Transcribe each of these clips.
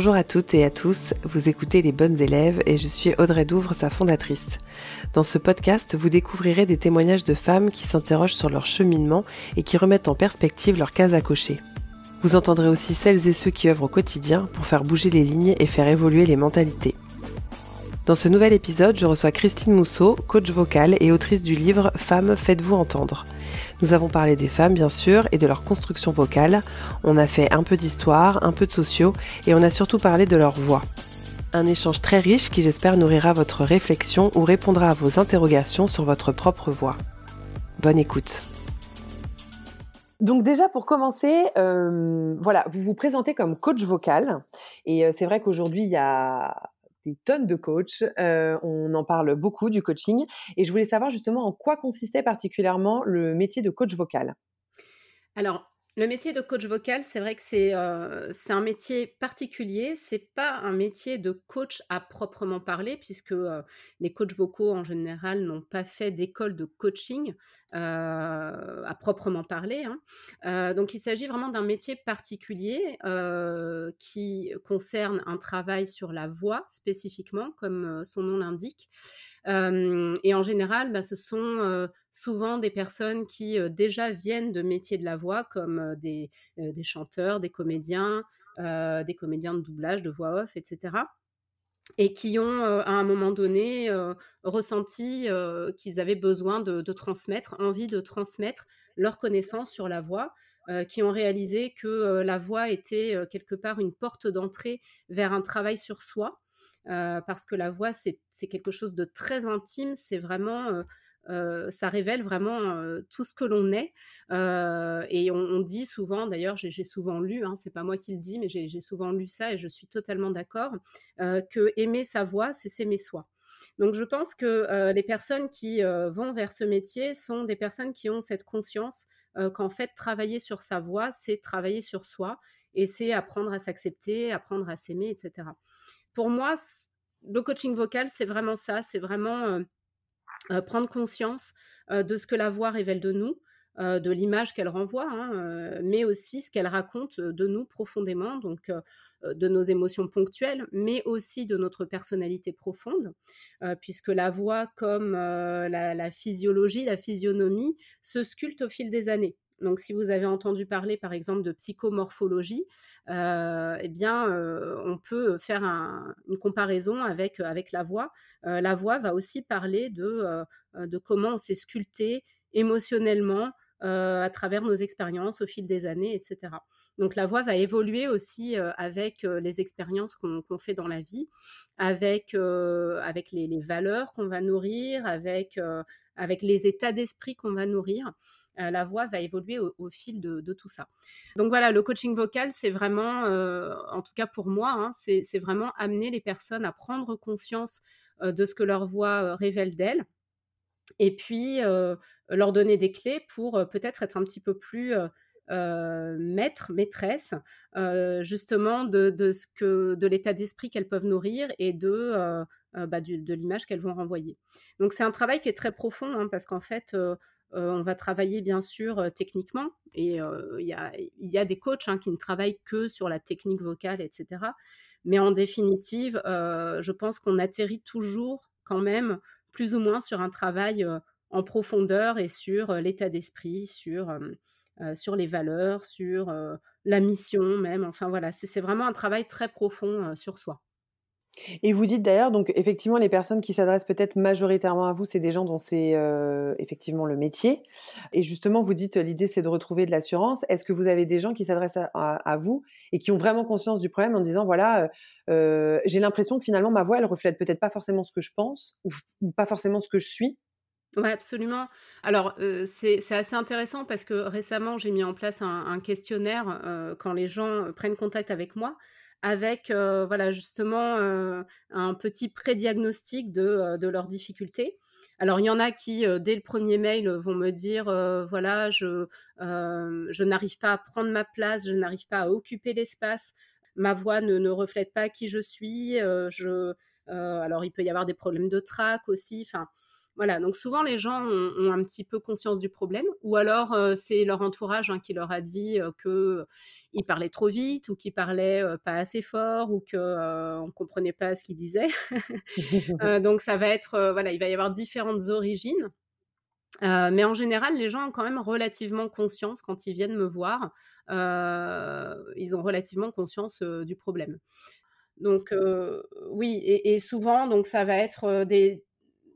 Bonjour à toutes et à tous, vous écoutez Les Bonnes Élèves et je suis Audrey Douvre, sa fondatrice. Dans ce podcast, vous découvrirez des témoignages de femmes qui s'interrogent sur leur cheminement et qui remettent en perspective leurs cases à cocher. Vous entendrez aussi celles et ceux qui œuvrent au quotidien pour faire bouger les lignes et faire évoluer les mentalités. Dans ce nouvel épisode, je reçois Christine Mousseau, coach vocale et autrice du livre Femmes, faites-vous entendre. Nous avons parlé des femmes, bien sûr, et de leur construction vocale. On a fait un peu d'histoire, un peu de sociaux, et on a surtout parlé de leur voix. Un échange très riche qui j'espère nourrira votre réflexion ou répondra à vos interrogations sur votre propre voix. Bonne écoute. Donc déjà pour commencer, euh, voilà, vous vous présentez comme coach vocal et euh, c'est vrai qu'aujourd'hui il y a des tonnes de coachs. Euh, on en parle beaucoup du coaching. Et je voulais savoir justement en quoi consistait particulièrement le métier de coach vocal. Alors, le métier de coach vocal, c'est vrai que c'est euh, un métier particulier. C'est pas un métier de coach à proprement parler, puisque euh, les coachs vocaux en général n'ont pas fait d'école de coaching euh, à proprement parler. Hein. donc, il s'agit vraiment d'un métier particulier qui concerne un travail sur la voix spécifiquement, comme son nom l'indique et en général, bah, ce sont souvent des personnes qui déjà viennent de métiers de la voix, comme des, chanteurs, des comédiens, des comédiens de doublage, de voix off, etc. Et qui ont, à un moment donné, ressenti qu'ils avaient besoin de, de, transmettre, envie de transmettre leurs connaissances sur la voix, qui ont réalisé que la voix était quelque part une porte d'entrée vers un travail sur soi parce que la voix, c'est quelque chose de très intime, c'est vraiment... ça révèle vraiment tout ce que l'on est. et on, dit souvent, d'ailleurs, j'ai souvent lu, hein, c'est pas moi qui le dis, mais j'ai souvent lu ça et je suis totalement d'accord, que aimer sa voix, c'est s'aimer soi. Donc je pense que les personnes qui vont vers ce métier sont des personnes qui ont cette conscience qu'en fait, travailler sur sa voix, c'est travailler sur soi et c'est apprendre à s'accepter, apprendre à s'aimer, etc pour moi, le coaching vocal, c'est vraiment ça, c'est vraiment prendre conscience de ce que la voix révèle de nous, de l'image qu'elle renvoie, hein, mais aussi ce qu'elle raconte de nous profondément, donc de nos émotions ponctuelles, mais aussi de notre personnalité profonde, puisque la voix, comme la, physiologie, la physionomie, se sculpte au fil des années. Donc, si vous avez entendu parler, par exemple, de psychomorphologie, euh, eh bien, euh, on peut faire une comparaison avec, avec la voix. Euh, la voix va aussi parler de, de comment on s'est sculpté émotionnellement à travers nos expériences au fil des années, etc. Donc la voix va évoluer aussi avec les expériences qu'on fait dans la vie, avec, avec les, les valeurs qu'on va nourrir, avec, avec les états d'esprit qu'on va nourrir. Euh, la voix va évoluer au, fil de, tout ça. Donc voilà, le coaching vocal, c'est vraiment, euh, en tout cas pour moi, hein, c'est vraiment amener les personnes à prendre conscience euh, de ce que leur voix révèle d'elles et puis leur donner des clés pour peut-être être un petit peu plus maître, maîtresse, justement de, ce que, de l'état d'esprit qu'elles peuvent nourrir et de, bah, de l'image qu'elles vont renvoyer. Donc c'est un travail qui est très profond hein, parce qu'en fait, on va travailler bien sûr techniquement et il y, a, des coachs hein, qui ne travaillent que sur la technique vocale, etc. Mais en définitive, je pense qu'on atterrit toujours quand même plus ou moins sur un travail en profondeur et sur l'état d'esprit, sur, sur les valeurs, sur la mission même. Enfin voilà, c'est vraiment un travail très profond sur soi. Et vous dites d'ailleurs, donc effectivement, les personnes qui s'adressent peut-être majoritairement à vous, c'est des gens dont c'est effectivement le métier. Et justement, vous dites l'idée c'est de retrouver de l'assurance. Est-ce que vous avez des gens qui s'adressent à, vous et qui ont vraiment conscience du problème en disant voilà, j'ai l'impression que finalement ma voix elle reflète peut-être pas forcément ce que je pense ou, pas forcément ce que je suis? Oui, absolument. Alors, c'est assez intéressant parce que récemment, j'ai mis en place un questionnaire quand les gens prennent contact avec moi avec voilà justement un petit pré-diagnostic de, de leurs difficultés. Alors, il y en a qui, dès le premier mail, vont me dire, voilà, je, je n'arrive pas à prendre ma place, je n'arrive pas à occuper l'espace, ma voix ne, ne, reflète pas qui je suis. je, alors, il peut y avoir des problèmes de trac aussi. Enfin, Voilà, donc souvent les gens ont, un petit peu conscience du problème, ou alors c'est leur entourage hein, qui leur a dit qu'ils parlaient trop vite, ou qu'ils parlaient pas assez fort, ou qu'on ne comprenait pas ce qu'ils disaient. donc ça va être, voilà, il va y avoir différentes origines. mais en général, les gens ont quand même relativement conscience quand ils viennent me voir. ils ont relativement conscience du problème. Donc oui, et, souvent, donc ça va être des,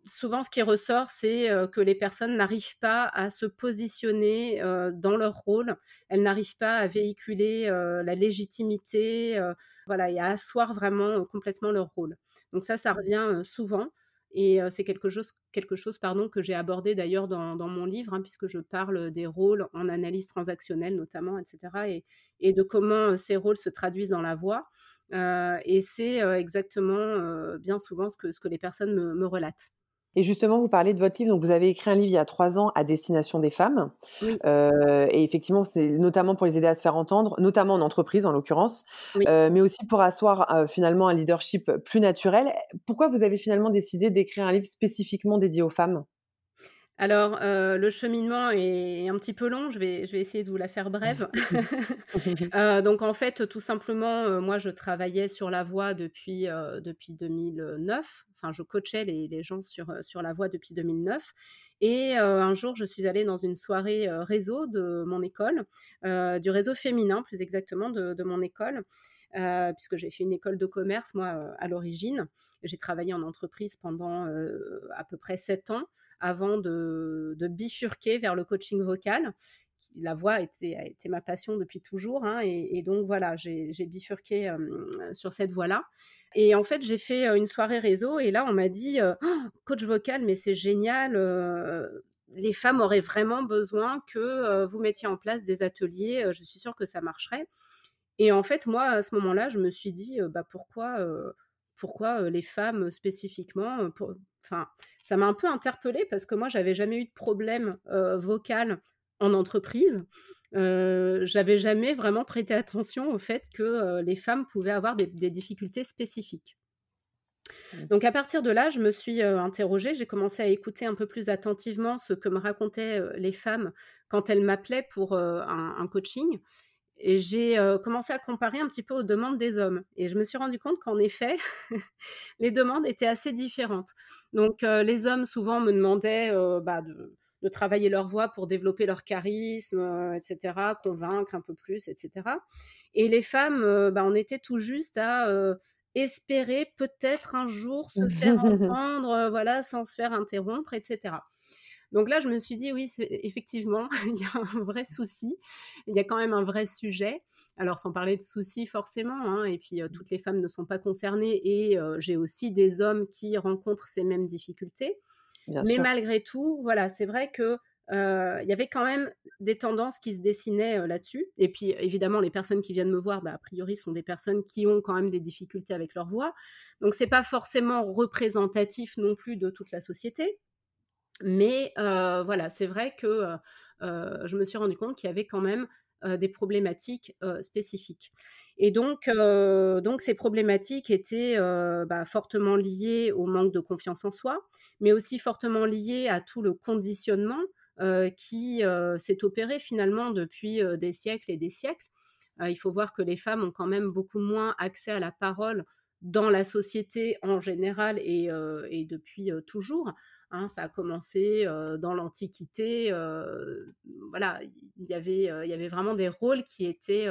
souvent, ce qui ressort, c'est que les personnes n'arrivent pas à se positionner dans leur rôle. Elles n'arrivent pas à véhiculer la légitimité, voilà, et à asseoir vraiment complètement leur rôle. Donc ça, ça revient souvent. Et c'est quelque chose, quelque chose pardon, que j'ai abordé d'ailleurs dans, mon livre, hein, puisque je parle des rôles en analyse transactionnelle notamment, etc. Et, de comment ces rôles se traduisent dans la voix. et c'est exactement bien souvent ce que les personnes me relatent. Et justement, vous parlez de votre livre. Donc, vous avez écrit un livre il y a trois ans à destination des femmes. Euh, et effectivement, c'est notamment pour les aider à se faire entendre, notamment en entreprise, en l'occurrence, euh, mais aussi pour asseoir euh, finalement un leadership plus naturel. Pourquoi vous avez finalement décidé d'écrire un livre spécifiquement dédié aux femmes? Alors, euh, le cheminement est un petit peu long, je vais je vais essayer de vous la faire brève. Euh, donc en fait, tout simplement, euh, moi je travaillais sur la voix depuis, depuis 2009. Enfin, je coachais les les gens sur, sur la voix depuis 2009 et un jour, je suis allée dans une soirée, réseau de mon école, du réseau féminin plus exactement de de mon école euh, puisque j'ai fait une école de commerce, moi, euh, à l'origine. J'ai travaillé en entreprise pendant euh, à peu près sept ans avant de, bifurquer vers le coaching vocal. La voix était, a été ma passion depuis toujours. Hein, et, donc, voilà, j'ai bifurqué sur cette voie-là. Et en fait, j'ai fait une soirée réseau et là, on m'a dit «Oh, coach vocal, mais c'est génial. les femmes auraient vraiment besoin que vous mettiez en place des ateliers. je suis sûre que ça marcherait. Et en fait, moi, à ce moment-là, je me suis dit, bah, pourquoi, pourquoi les femmes spécifiquement Enfin, ça m'a un peu interpellée parce que moi, j'avais jamais eu de problème vocal en entreprise. j'avais jamais vraiment prêté attention au fait que les femmes pouvaient avoir des, difficultés spécifiques. Mmh. Donc à partir de là, je me suis interrogée, j'ai commencé à écouter un peu plus attentivement ce que me racontaient les femmes quand elles m'appelaient pour un, coaching et j'ai commencé à comparer un petit peu aux demandes des hommes. Et je me suis rendu compte qu'en effet, les demandes étaient assez différentes. Donc, les hommes, souvent, me demandaient bah, de, travailler leur voix pour développer leur charisme, etc., convaincre un peu plus, etc. Et les femmes, bah, on était tout juste à espérer peut-être un jour se faire entendre, voilà, sans se faire interrompre, etc. Donc là, je me suis dit, oui, effectivement, il y a un vrai souci, il y a quand même un vrai sujet. Alors, sans parler de soucis forcément, hein, et puis toutes les femmes ne sont pas concernées, et j'ai aussi des hommes qui rencontrent ces mêmes difficultés. Mais malgré tout, voilà, c'est vrai que il y avait quand même des tendances qui se dessinaient là-dessus. Et puis, évidemment, les personnes qui viennent me voir, bah, a priori, sont des personnes qui ont quand même des difficultés avec leur voix. Donc, c'est pas forcément représentatif non plus de toute la société. Mais voilà, c'est vrai que je me suis rendu compte qu'il y avait quand même des problématiques spécifiques. Et donc, donc ces problématiques étaient bah, fortement liées au manque de confiance en soi, mais aussi fortement liées à tout le conditionnement qui s'est opéré finalement depuis des siècles et des siècles. il faut voir que les femmes ont quand même beaucoup moins accès à la parole dans la société en général et, et depuis toujours. Hein, ça a commencé dans l'Antiquité. voilà, il y avait, il y avait vraiment des rôles qui étaient,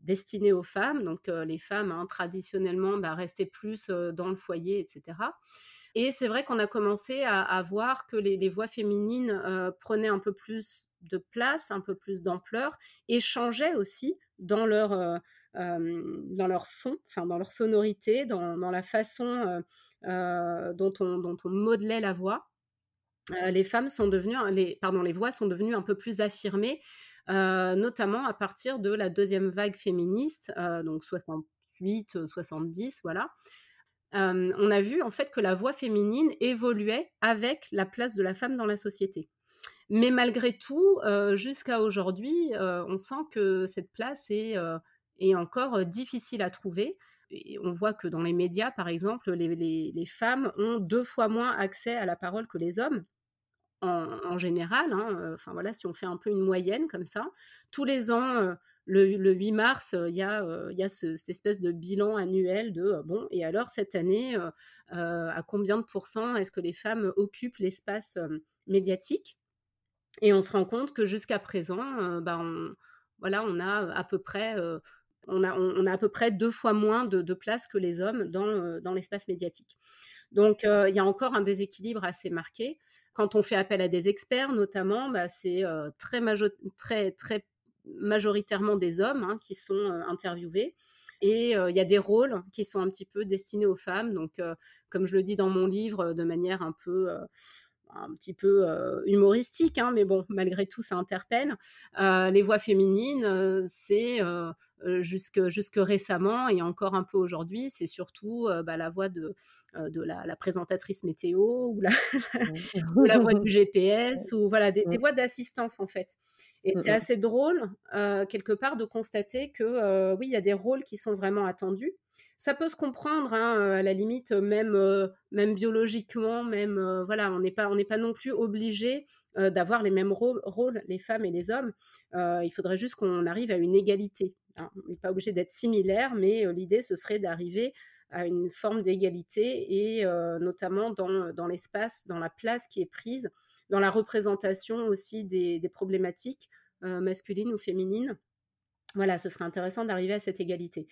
destinés aux femmes. Donc les femmes, hein, traditionnellement, bah, restaient plus dans le foyer, etc. Et c'est vrai qu'on a commencé à, voir que les, voix féminines prenaient un peu plus de place, un peu plus d'ampleur, et changeaient aussi dans leur, dans leur son, enfin dans leur sonorité, dans, la façon dont, on, modelait la voix, les femmes sont devenues, pardon, les voix sont devenues un peu plus affirmées, notamment à partir de la deuxième vague féministe, donc 68, 70, voilà. on a vu en fait que la voix féminine évoluait avec la place de la femme dans la société. Mais malgré tout, jusqu'à aujourd'hui, on sent que cette place est, est encore difficile à trouver. on voit que dans les médias, par exemple, les, femmes ont deux fois moins accès à la parole que les hommes. En, général, hein, enfin voilà, si on fait un peu une moyenne comme ça, tous les ans, le, 8 mars, il y a, cette espèce de bilan annuel de bon, et alors cette année, à combien de pourcents est-ce que les femmes occupent l'espace médiatique? Et on se rend compte que jusqu'à présent, bah, voilà, on a à peu près on a, à peu près deux fois moins de, place que les hommes dans, euh, l'espace médiatique. Donc, euh, il y a encore un déséquilibre assez marqué. Quand on fait appel à des experts, notamment, bah, c'est euh, très, majoritairement des hommes hein, qui sont interviewés. Et il y a des rôles qui sont un petit peu destinés aux femmes. Donc, comme je le dis dans mon livre, de manière un peu un petit peu humoristique, hein, mais bon, malgré tout, ça interpelle. les voix féminines, c'est jusque, jusque récemment et encore un peu aujourd'hui, c'est surtout bah, la voix de, de la, présentatrice météo ou la, la, voix du GPS ou voilà, des, des voix d'assistance en fait. Et c'est assez drôle, quelque part, de constater que oui, il y a des rôles qui sont vraiment attendus. Ça peut se comprendre, hein, à la limite, même, même biologiquement, même voilà, on n'est pas, on n'est pas non plus obligé d'avoir les mêmes rôles, les femmes et les hommes. il faudrait juste qu'on arrive à une égalité. Hein. On n'est pas obligé d'être similaire, mais l'idée ce serait d'arriver à une forme d'égalité et notamment dans, dans l'espace, dans la place qui est prise, dans la représentation aussi des, des problématiques masculines ou féminines. Voilà, ce serait intéressant d'arriver à cette égalité.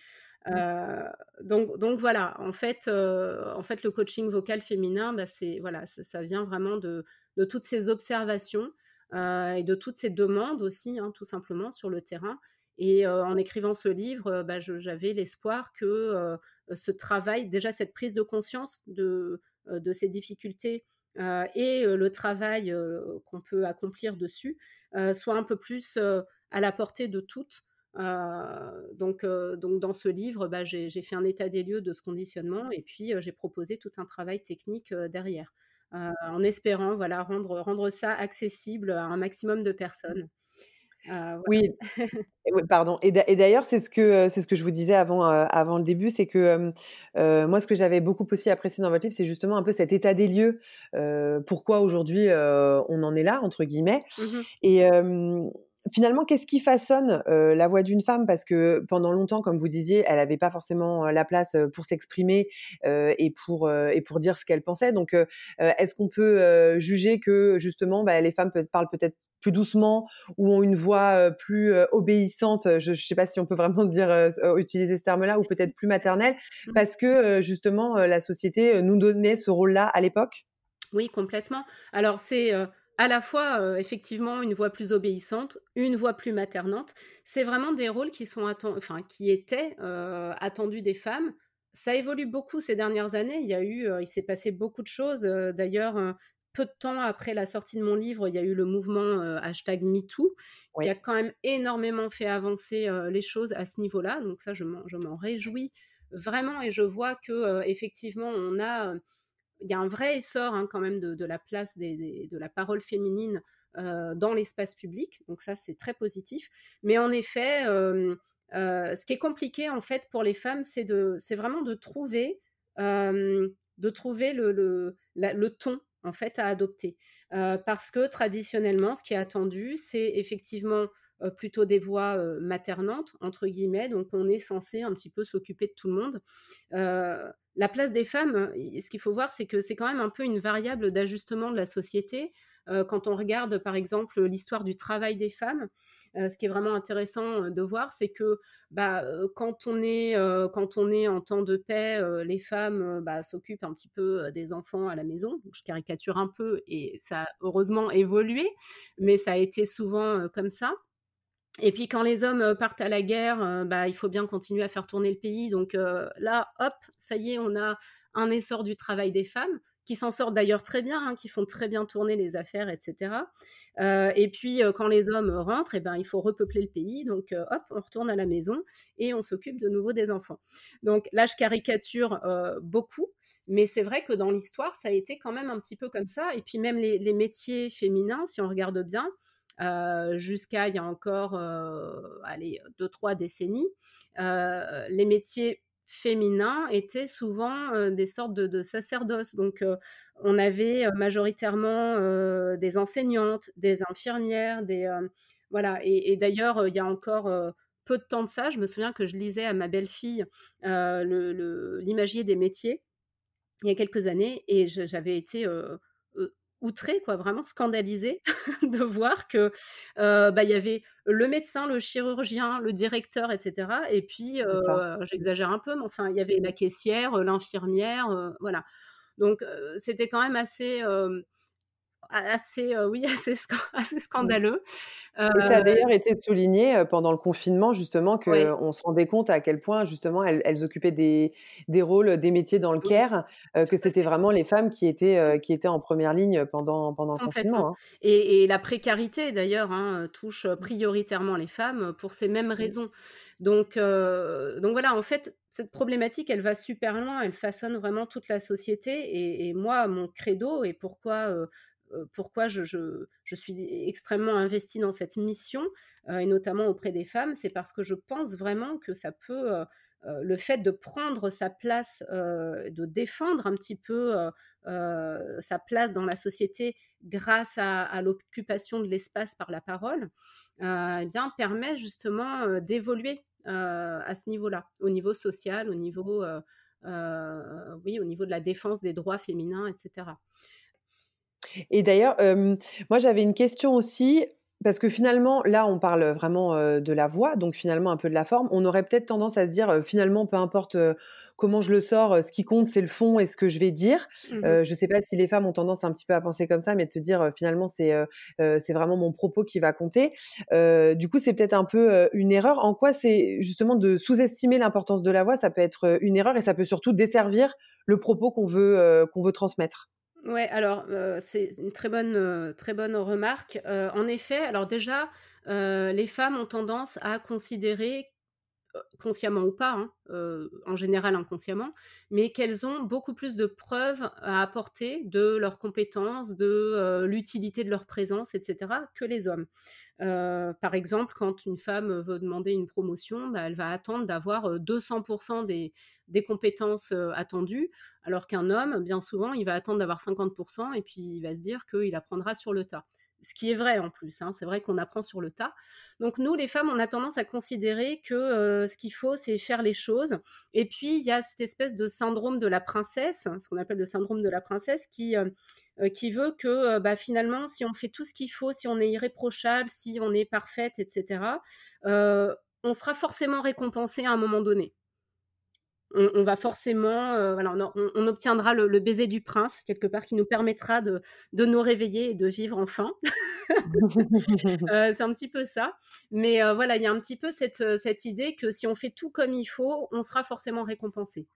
Mmh. donc, donc voilà, en fait, en fait, le coaching vocal féminin, bah, c'est voilà, ça, vient vraiment de, de toutes ces observations et de toutes ces demandes aussi, hein, tout simplement sur le terrain. Et en écrivant ce livre, bah, j'avais l'espoir que ce travail, déjà cette prise de conscience de, de ces difficultés et le travail qu'on peut accomplir dessus soit un peu plus à la portée de toutes. donc, dans ce livre, bah, j'ai fait un état des lieux de ce conditionnement et puis j'ai proposé tout un travail technique derrière, en espérant voilà, rendre ça accessible à un maximum de personnes. Oui, pardon. Et d'ailleurs, c'est ce que c'est ce que je vous disais avant avant le début, c'est que moi, ce que j'avais beaucoup aussi apprécié dans votre livre, c'est justement un peu cet état des lieux. pourquoi aujourd'hui on en est là entre guillemets. Mmh Et finalement, qu'est-ce qui façonne la voix d'une femme? Parce que pendant longtemps, comme vous disiez, elle n'avait pas forcément la place pour s'exprimer et pour et pour dire ce qu'elle pensait. Donc, est-ce qu'on peut juger que justement, bah, les femmes parlent peut-être plus doucement ou ont une voix plus obéissante? Je ne sais pas si on peut vraiment dire utiliser ce terme-là ou peut-être plus maternelle mmh. parce que justement la société nous donnait ce rôle-là à l'époque? Oui, complètement. Alors c'est à la fois effectivement une voix plus obéissante, une voix plus maternante. C'est vraiment des rôles qui sont enfin qui étaient attendus des femmes. Ça évolue beaucoup ces dernières années. Il y a eu, il s'est passé beaucoup de choses. D'ailleurs, peu de temps après la sortie de mon livre, il y a eu le mouvement hashtag MeToo, qui a quand même énormément fait avancer les choses à ce niveau-là. Donc ça, je m'en réjouis vraiment et je vois que effectivement, on a, il y a un vrai essor hein, quand même de, la place de la parole féminine dans l'espace public. Donc ça, c'est très positif. Mais en effet, ce qui est compliqué en fait pour les femmes, c'est vraiment de trouver de trouver le, le ton en fait à adopter. parce que traditionnellement, ce qui est attendu, c'est effectivement plutôt des voix maternantes, entre guillemets, donc on est censé un petit peu s'occuper de tout le monde. La place des femmes, ce qu'il faut voir, c'est que c'est quand même un peu une variable d'ajustement de la société. quand on regarde par exemple l'histoire du travail des femmes, ce qui est vraiment intéressant de voir, c'est que bah, quand, on est, quand on est en temps de paix, les femmes bah, s'occupent un petit peu des enfants à la maison. je caricature un peu et ça a heureusement évolué, mais ça a été souvent comme ça. Et puis quand les hommes partent à la guerre, bah, il faut bien continuer à faire tourner le pays. Donc là, hop, ça y est, on a un essor du travail des femmes qui s'en sortent d'ailleurs très bien, hein, qui font très bien tourner les affaires, etc. Euh, et puis, euh, quand les hommes rentrent, eh ben, il faut repeupler le pays. Donc, euh, hop, on retourne à la maison et on s'occupe de nouveau des enfants. Donc, là, je caricature beaucoup, mais c'est vrai que dans l'histoire, ça a été quand même un petit peu comme ça. Et puis, même les métiers féminins, si on regarde bien, jusqu'à il y a encore allez, deux, trois décennies, les métiers féminins étaient souvent des sortes de, sacerdoces. Donc, on avait majoritairement des enseignantes, des infirmières, des voilà. Et, d'ailleurs, il y a encore peu de temps de ça, je me souviens que je lisais à ma belle-fille l'imagier des métiers il y a quelques années et j'avais été outrée, quoi, vraiment scandalisée de voir que bah, il y avait le médecin, le chirurgien, le directeur, etc. Et puis, j'exagère un peu, mais enfin, il y avait la caissière, l'infirmière, voilà. Donc, c'était quand même assez assez, oui, assez, assez scandaleux. ça a d'ailleurs été souligné pendant le confinement, justement, qu'on se rendait compte à quel point, justement, elles, occupaient des, des, rôles, des métiers dans le care, que c'était vraiment les femmes qui étaient, qui étaient en première ligne pendant, pendant le confinement. Hein. Et, la précarité, d'ailleurs, hein, touche prioritairement les femmes pour ces mêmes raisons. Donc, donc voilà, en fait, cette problématique, elle va super loin, elle façonne vraiment toute la société. Et, et moi, mon credo, et pourquoi pourquoi je, suis extrêmement investie dans cette mission, et notamment auprès des femmes, c'est parce que je pense vraiment que ça peut, le fait de prendre sa place, de défendre un petit peu sa place dans la société grâce à, l'occupation de l'espace par la parole, eh bien, permet justement d'évoluer à ce niveau-là, au niveau social, au niveau, oui, au niveau de la défense des droits féminins, etc. Et d'ailleurs, moi j'avais une question aussi, parce que finalement, là on parle vraiment de la voix, donc finalement un peu de la forme. On aurait peut-être tendance à se dire, finalement, peu importe comment je le sors, ce qui compte c'est le fond et ce que je vais dire. Mmh je ne sais pas si les femmes ont tendance un petit peu à penser comme ça, mais de se dire, finalement, c'est c'est vraiment mon propos qui va compter. du coup, c'est peut-être un peu une erreur. En quoi c'est justement de sous-estimer l'importance de la voix Ça peut être une erreur et ça peut surtout desservir le propos qu'on veut, qu'on veut transmettre? Ouais, alors, c'est une très bonne, très bonne remarque. en effet, alors déjà, les femmes ont tendance à considérer, consciemment ou pas, hein, en général inconsciemment, mais qu'elles ont beaucoup plus de preuves à apporter de leurs compétences, de, l'utilité de leur présence etc. que les hommes. par exemple, quand une femme veut demander une promotion, bah, elle va attendre d'avoir, 200% des des compétences, attendues, alors qu'un homme, bien souvent, il va attendre d'avoir 50 et puis il va se dire qu'il apprendra sur le tas. Ce qui est vrai en plus, hein, c'est vrai qu'on apprend sur le tas. Donc nous, les femmes, on a tendance à considérer que ce qu'il faut, c'est faire les choses. Et puis, il y a cette espèce de syndrome de la princesse, ce qu'on appelle le syndrome de la princesse, qui, qui veut que bah, finalement, si on fait tout ce qu'il faut, si on est irréprochable, si on est parfaite, etc., on sera forcément récompensé à un moment donné on, va forcément, euh, voilà, on, obtiendra le, baiser du prince quelque part qui nous permettra de, nous réveiller et de vivre enfin. Euh, c'est un petit peu ça. Mais euh, voilà, il y a un petit peu cette, cette, idée que si on fait tout comme il faut, on sera forcément récompensé.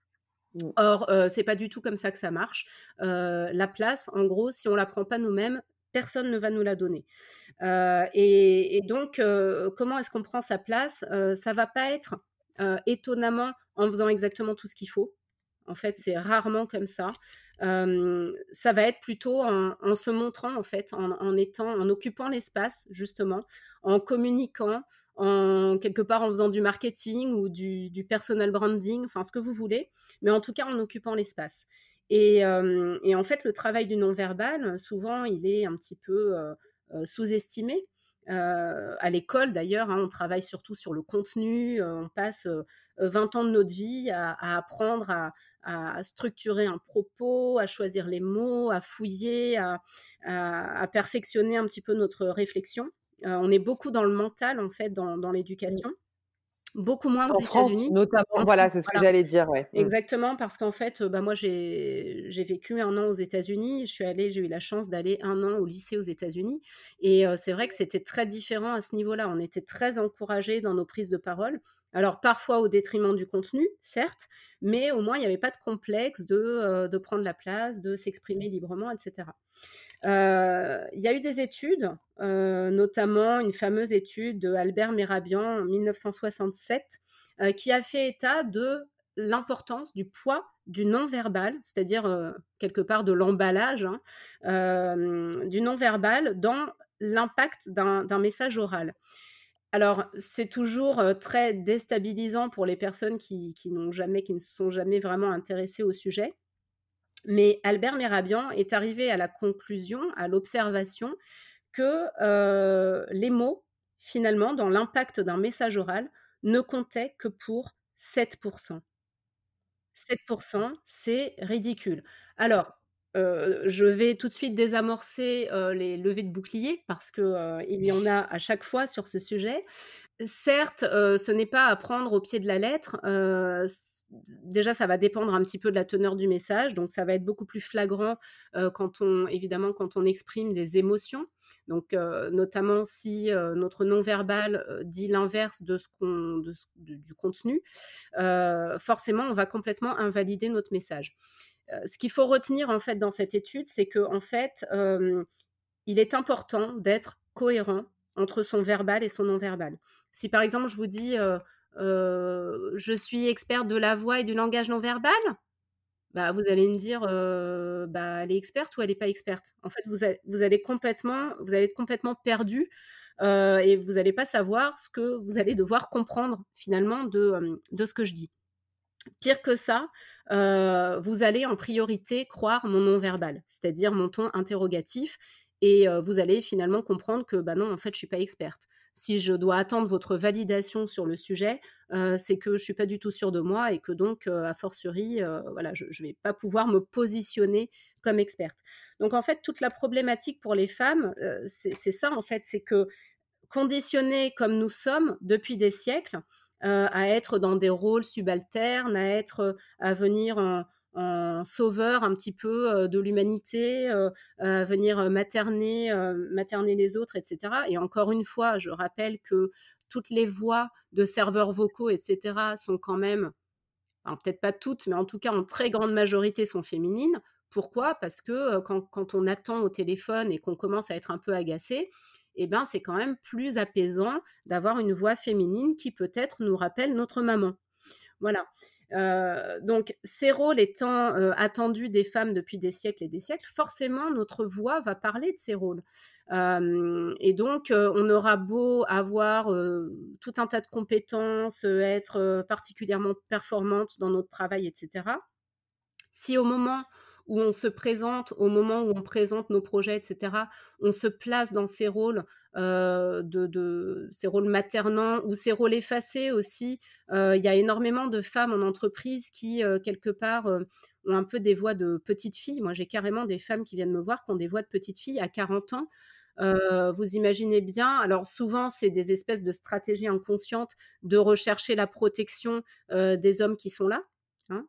Mmh. Or, c'est pas du tout comme ça que ça marche. la place, en gros, si on la prend pas nous-mêmes, personne ne va nous la donner. Et, et, donc, comment est-ce qu'on prend sa place? Ça va pas être étonnamment en faisant exactement tout ce qu'il faut. En fait, c'est rarement comme ça. ça va être plutôt en, se montrant, en fait, en, étant, en occupant l'espace, justement, en communiquant, en quelque part en faisant du marketing ou du, personal branding, enfin ce que vous voulez, mais en tout cas en occupant l'espace. Et, en fait, le travail du non-verbal, souvent, il est un petit peu sous-estimé. À l'école d'ailleurs, hein, on travaille surtout sur le contenu, on passe 20 ans de notre vie à, apprendre à, structurer un propos, à choisir les mots, à fouiller, à, perfectionner un petit peu notre réflexion. Euh, on est beaucoup dans le mental, en fait, dans l'éducation. Beaucoup moins aux États-Unis. Notamment, voilà, c'est ce que j'allais dire. Ouais. Mmh. Exactement, parce qu'en fait, bah, moi, j'ai vécu un an aux États-Unis. Je suis allée, j'ai eu la chance d'aller un an au lycée aux États-Unis. Et c'est vrai que c'était très différent à ce niveau-là. On était très encouragés dans nos prises de parole. Alors parfois au détriment du contenu, certes, mais au moins il n'y avait pas de complexe de, euh, prendre la place, de s'exprimer librement, etc. Euh, il y a eu des études, euh, notamment une fameuse étude de Albert Merabian en 1967, qui a fait état de l'importance du poids du non-verbal, c'est-à-dire quelque part de l'emballage hein, du non-verbal dans l'impact d'un message oral. Alors, c'est toujours, très déstabilisant pour les personnes qui n'ont jamais qui ne se sont jamais vraiment intéressées au sujet. Mais Albert Mérabien est arrivé à la conclusion, à l'observation que, les mots, finalement, dans l'impact d'un message oral, ne comptaient que pour 7% 7% c'est ridicule. Alors, je vais tout de suite désamorcer, les levées de boucliers parce que, il y en a à chaque fois sur ce sujet. Certes, ce n'est pas à prendre au pied de la lettre, déjà ça va dépendre un petit peu de la teneur du message, donc ça va être beaucoup plus flagrant, quand on évidemment quand on exprime des émotions. Donc notamment si, notre non-verbal, dit l'inverse de ce qu'on du contenu, forcément on va complètement invalider notre message ce qu'il faut retenir en fait dans cette étude, c'est que en fait, il est important d'être cohérent entre son verbal et son non-verbal. Si par exemple je vous dis je suis experte de la voix et du langage non-verbal, bah, vous allez me dire bah, elle est experte ou elle n'est pas experte. En fait, vous, vous, allez complètement, vous allez être complètement perdu et vous n'allez pas savoir ce que vous allez devoir comprendre finalement de, de ce que je dis. Pire que ça, vous allez en priorité croire mon non-verbal, c'est-à-dire mon ton interrogatif, et vous allez finalement comprendre que bah non, en fait, je suis pas experte. Si je dois attendre votre validation sur le sujet, c'est que je suis pas du tout sûre de moi et que donc, a fortiori, voilà, je ne vais pas pouvoir me positionner comme experte. Donc en fait, toute la problématique pour les femmes, c'est ça en fait, c'est que conditionnées comme nous sommes depuis des siècles, à être dans des rôles subalternes, à être, à venir en, sauveur un petit peu de l'humanité, venir materner, materner les autres, etc. Et encore une fois, je rappelle que toutes les voix de serveurs vocaux, etc., sont quand même, peut-être pas toutes, mais en tout cas en très grande majorité sont féminines. Pourquoi? Parce que quand, quand, on attend au téléphone et qu'on commence à être un peu agacé, eh ben, c'est quand même plus apaisant d'avoir une voix féminine qui peut-être nous rappelle notre maman. Voilà. Donc, ces rôles étant attendus des femmes depuis des siècles et des siècles, forcément, notre voix va parler de ces rôles. et donc, on aura beau avoir tout un tas de compétences, être particulièrement performante dans notre travail, etc. Si au moment où on se présente, au moment où on présente nos projets, etc., on se place dans ces rôles, de, ces rôles maternants ou ces rôles effacés aussi. Il y a énormément de femmes en entreprise qui, quelque part, ont un peu des voix de petites filles. Moi, j'ai carrément des femmes qui viennent me voir qui ont des voix de petites filles à 40 ans. vous imaginez bien, alors souvent c'est des espèces de stratégies inconscientes de rechercher la protection des hommes qui sont là. Hein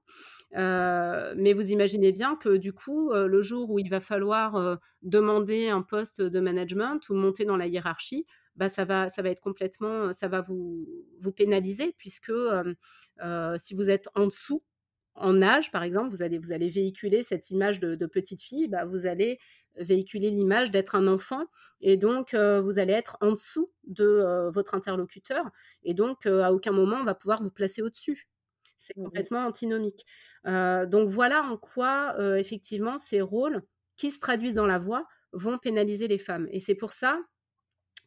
mais vous imaginez bien que du coup, le jour où il va falloir demander un poste de management ou monter dans la hiérarchie, bah, ça va, ça va être complètement, ça va vous, vous pénaliser puisque si vous êtes en dessous en âge, par exemple, vous allez, vous allez véhiculer cette image de, petite fille, bah, vous allez véhiculer l'image d'être un enfant et donc vous allez être en dessous de votre interlocuteur et donc à aucun moment on va pouvoir vous placer au-dessus. C'est mmh complètement antinomique donc voilà en quoi effectivement ces rôles qui se traduisent dans la voix vont pénaliser les femmes. Et c'est pour ça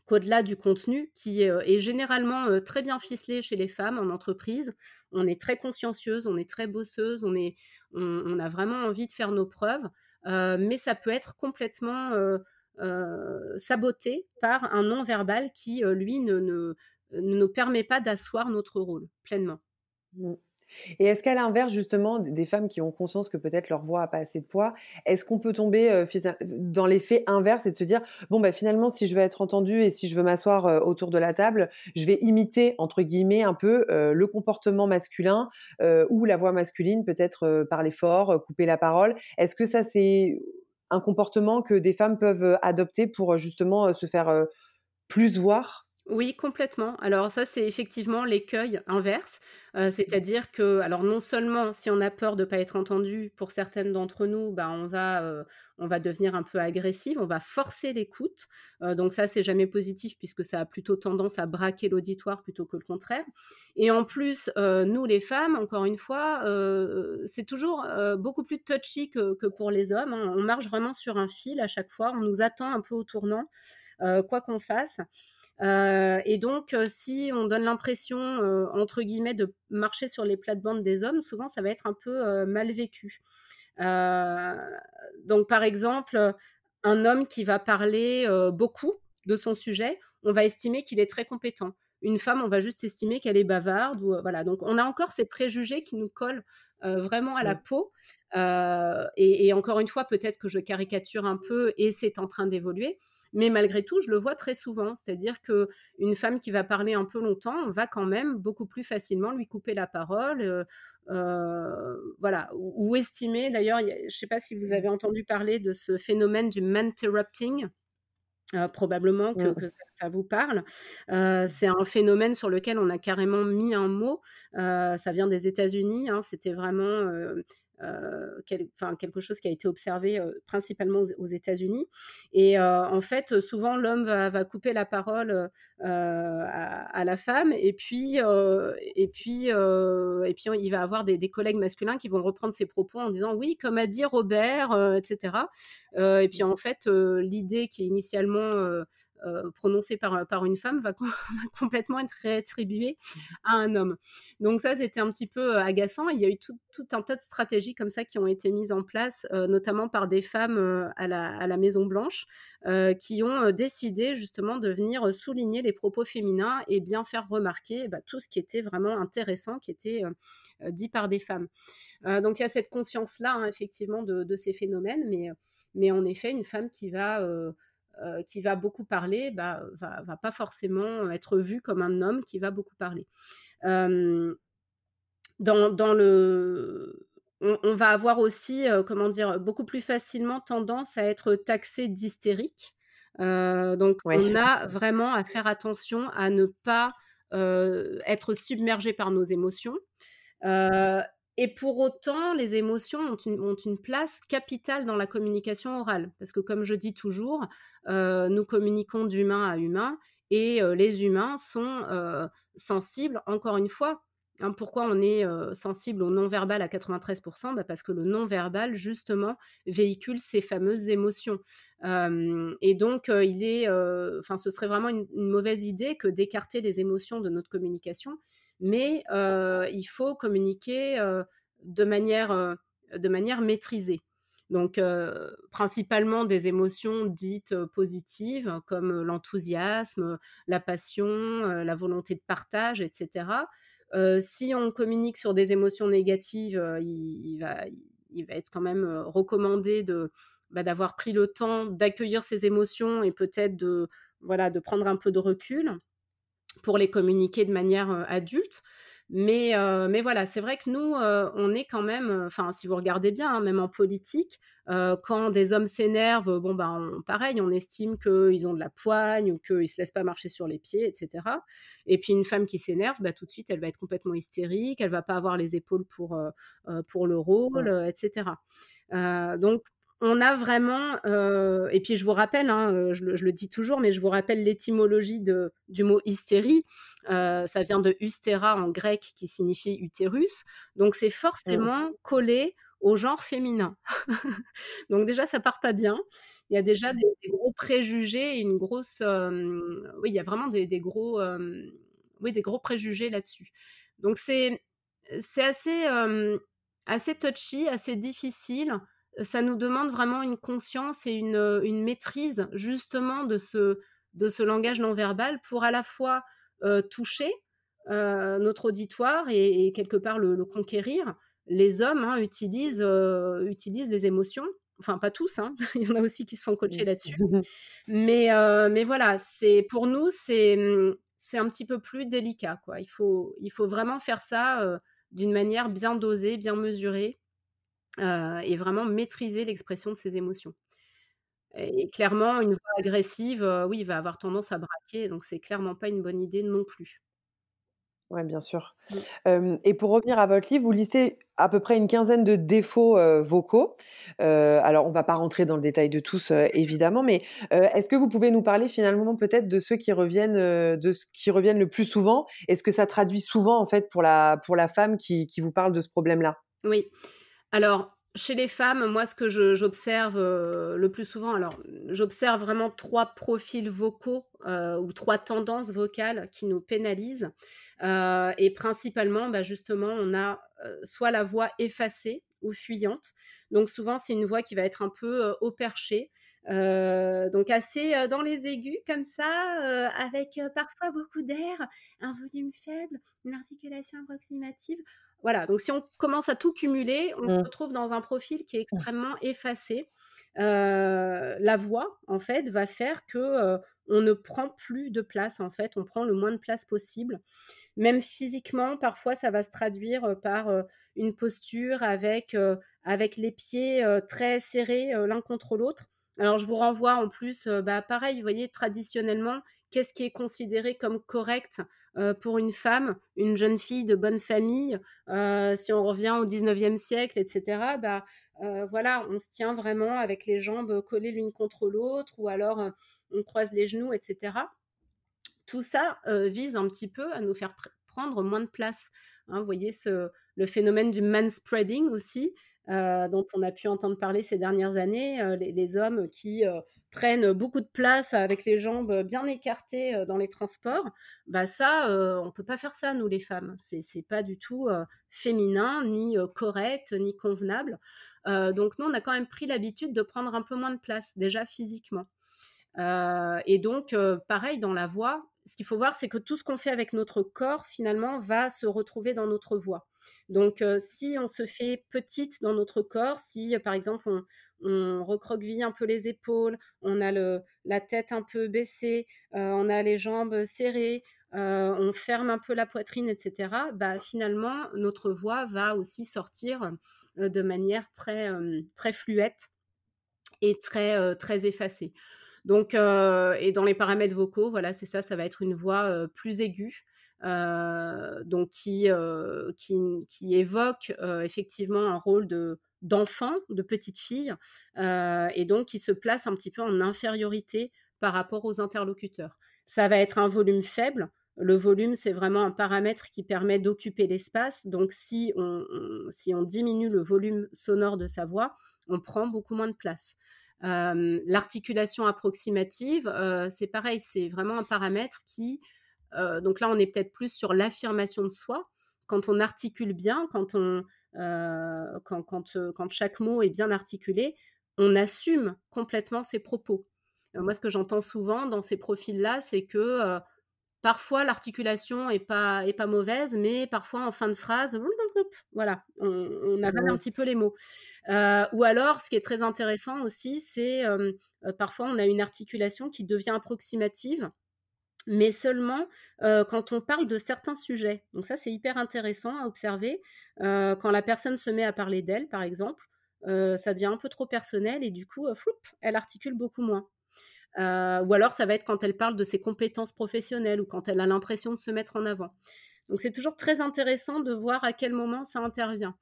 qu'au-delà du contenu, qui est généralement très bien ficelé chez les femmes en entreprise, on est très consciencieuse, on est très bosseuse, on, est, on, a vraiment envie de faire nos preuves, mais ça peut être complètement saboté par un non-verbal qui, lui, ne, ne, ne, nous permet pas d'asseoir notre rôle pleinement. Mmh. Et est-ce qu'à l'inverse, justement, des femmes qui ont conscience que peut-être leur voix a pas assez de poids, est-ce qu'on peut tomber dans l'effet inverse et de se dire, bon, bah, finalement, si je veux être entendue et si je veux m'asseoir autour de la table, je vais imiter, entre guillemets, un peu le comportement masculin ou la voix masculine, peut-être parler fort, couper la parole. Est-ce que ça, c'est un comportement que des femmes peuvent adopter pour justement se faire plus voir? Oui, complètement. Alors ça, c'est effectivement l'écueil inverse. Mmh. c'est-à-dire que alors non seulement si on a peur de ne pas être entendu, pour certaines d'entre nous, bah, on va, on va devenir un peu agressive, on va forcer l'écoute. donc ça, c'est jamais positif puisque ça a plutôt tendance à braquer l'auditoire plutôt que le contraire. Et en plus, nous les femmes, encore une fois, c'est toujours, beaucoup plus touchy que pour les hommes, hein. On marche vraiment sur un fil à chaque fois, on nous attend un peu au tournant, quoi qu'on fasse. Et donc, si on donne l'impression, entre guillemets, de marcher sur les plates-bandes des hommes, souvent ça va être un peu mal vécu. donc, par exemple, un homme qui va parler beaucoup de son sujet, on va estimer qu'il est très compétent. Une femme, on va juste estimer qu'elle est bavarde. Ou, voilà. Donc, on a encore ces préjugés qui nous collent vraiment à la peau. et, encore une fois, peut-être que je caricature un peu et c'est en train d'évoluer. Mais malgré tout, je le vois très souvent. C'est-à-dire qu'une femme qui va parler un peu longtemps va quand même beaucoup plus facilement lui couper la parole. voilà. Ou, estimer, d'ailleurs, je ne sais pas si vous avez entendu parler de ce phénomène du man-interrupting. probablement que, ça, vous parle. c'est un phénomène sur lequel on a carrément mis un mot. ça vient des États-Unis. Hein. C'était vraiment euh, quelque chose qui a été observé euh, principalement aux, États-Unis. Et euh, en fait, souvent, l'homme va, couper la parole à, la femme, et puis, et puis, et puis il va avoir des, collègues masculins qui vont reprendre ses propos en disant oui, comme a dit Robert, etc. et puis en fait, l'idée qui est initialement euh, prononcée par, par une femme va, complètement être réattribuée à un homme. Donc ça, c'était un petit peu euh, agaçant. Il y a eu tout, un tas de stratégies comme ça qui ont été mises en place, euh, notamment par des femmes à, la, Maison Blanche, qui ont décidé justement de venir souligner les propos féminins et bien faire remarquer bah, tout ce qui était vraiment intéressant, qui était dit par des femmes. donc il y a cette conscience-là, hein, effectivement, de, ces phénomènes, mais, mais en effet, une femme qui va euh, qui va beaucoup parler bah, va, va, pas forcément être vu comme un homme qui va beaucoup parler. dans, dans, le, on, va avoir aussi, euh, comment dire, beaucoup plus facilement tendance à être taxé d'hystérique. Euh, donc, on a vraiment à faire attention à ne pas être submergé par nos émotions. Et pour autant, les émotions ont une, place capitale dans la communication orale. Parce que comme je dis toujours, euh, nous communiquons d'humain à humain et euh, les humains sont euh, sensibles, encore une fois. Hein, pourquoi on est sensible au non-verbal à 93% bah Parce que le non-verbal, justement, véhicule ces fameuses émotions. et donc, il est, ce serait vraiment une mauvaise idée que d'écarter les émotions de notre communication mais il faut communiquer de, manière, de manière maîtrisée. Donc, principalement des émotions dites positives comme l'enthousiasme, la passion, la volonté de partage, etc. si on communique sur des émotions négatives, il, va, il, va, être quand même recommandé de, bah, d'avoir pris le temps d'accueillir ces émotions et peut-être de, voilà, de prendre un peu de recul pour les communiquer de manière adulte. Mais, mais voilà, c'est vrai que nous, on est quand même, enfin, si vous regardez bien, hein, même en politique, quand des hommes s'énervent, bon, ben, pareil, on estime qu'ils ont de la poigne ou qu'ils ne se laissent pas marcher sur les pieds, etc. Et puis une femme qui s'énerve, bah, tout de suite, elle va être complètement hystérique, elle va pas avoir les épaules pour, pour le rôle, etc. donc, on a vraiment, euh, et puis je vous rappelle, hein, euh, je, le, dis toujours, mais je vous rappelle l'étymologie du mot hystérie. Euh, ça vient de ustera en grec qui signifie utérus. Donc c'est forcément collé au genre féminin. donc déjà, ça part pas bien. Il y a déjà des, gros préjugés, une grosse, oui, il y a vraiment des, gros, oui, des gros préjugés là-dessus. Donc c'est, c'est assez, assez touchy, assez difficile ça nous demande vraiment une conscience et une, maîtrise justement de ce, de ce langage non verbal pour à la fois toucher notre auditoire et, quelque part le, conquérir. Les hommes hein, utilisent, utilisent les émotions, enfin pas tous, hein. il y en a aussi qui se font coacher là-dessus. Mais, mais voilà, c'est pour nous c'est mmh, c'est un petit peu plus délicat quoi. Il faut il faut vraiment faire ça d'une manière bien dosée, bien mesurée euh, et vraiment maîtriser l'expression de ses émotions. Et clairement, une voix agressive, euh, oui, il va avoir tendance à braquer, donc c'est clairement pas une bonne idée non plus. Oui, bien sûr. Mmh. et pour revenir à votre livre, vous listez à peu près une quinzaine de défauts vocaux. alors, on va pas rentrer dans le détail de tous, évidemment, mais est-ce que vous pouvez nous parler finalement peut-être de ceux qui reviennent, de ce qui reviennent le plus souvent? Est-ce que ça traduit souvent en fait pour la pour la femme qui, qui vous parle de ce problème-là? Oui. Alors, Chez les femmes, moi, ce que j'observe le plus souvent, alors j'observe vraiment trois profils vocaux ou trois tendances vocales qui nous pénalisent. et principalement, bah, justement, on a soit la voix effacée ou fuyante. Donc souvent, c'est une voix qui va être un peu au perché. donc assez dans les aigus comme ça, avec parfois beaucoup d'air, un volume faible, une articulation approximative. Voilà, donc si on commence à tout cumuler, on mmh. se retrouve dans un profil qui est mmh. extrêmement effacé. la voix, en fait, va faire que on ne prend plus de place, en fait, on prend le moins de place possible. Même physiquement, parfois, ça va se traduire par une posture avec, avec les pieds très serrés l'un contre l'autre. Alors, je vous renvoie en plus, bah, pareil, vous voyez, traditionnellement, qu'est-ce qui est considéré comme correct pour une femme, une jeune fille de bonne famille, si on revient au 19e siècle, etc., bah, voilà, on se tient vraiment avec les jambes collées l'une contre l'autre, ou alors on croise les genoux, etc. Tout ça vise un petit peu à nous faire prendre moins de place. Hein. vous voyez le phénomène du manspreading aussi, dont on a pu entendre parler ces dernières années, les, hommes qui prennent beaucoup de place avec les jambes bien écartées dans les transports, bah ça, on peut pas faire ça nous les femmes. C'est c'est pas du tout féminin, ni correct, ni convenable. donc nous, on a quand même pris l'habitude de prendre un peu moins de place déjà physiquement. et donc pareil dans la voix, ce qu'il faut voir, c'est que tout ce qu'on fait avec notre corps, finalement, va se retrouver dans notre voix. Donc, si on se fait petite dans notre corps, si, par exemple, on, on recroqueville un peu les épaules, on a le, la tête un peu baissée, on a les jambes serrées, on ferme un peu la poitrine, etc., bah, finalement, notre voix va aussi sortir de manière très, très fluette et très, très effacée. Donc, et dans les paramètres vocaux, voilà, c'est ça, ça va être une voix plus aiguë. donc qui, qui, qui, évoque effectivement un rôle de, d'enfant, de petite fille, et donc qui se place un petit peu en infériorité par rapport aux interlocuteurs. Ça va être un volume faible. Le volume, c'est vraiment un paramètre qui permet d'occuper l'espace. Donc, si on, si on diminue le volume sonore de sa voix, on prend beaucoup moins de place. L'articulation approximative, c'est pareil, c'est vraiment un paramètre qui, donc là, on est peut-être plus sur l'affirmation de soi. Quand on articule bien, quand on, quand, quand, quand, chaque mot est bien articulé, on assume complètement ses propos. moi, ce que j'entends souvent dans ces profils-là, c'est que parfois l'articulation est pas, est pas mauvaise, mais parfois en fin de phrase, voilà, on, on avale un petit peu les mots. ou alors, ce qui est très intéressant aussi, c'est parfois on a une articulation qui devient approximative mais seulement quand on parle de certains sujets. Donc ça, c'est hyper intéressant à observer. quand la personne se met à parler d'elle, par exemple, ça devient un peu trop personnel et du coup, elle articule beaucoup moins. ou alors, ça va être quand elle parle de ses compétences professionnelles ou quand elle a l'impression de se mettre en avant. Donc c'est toujours très intéressant de voir à quel moment ça intervient.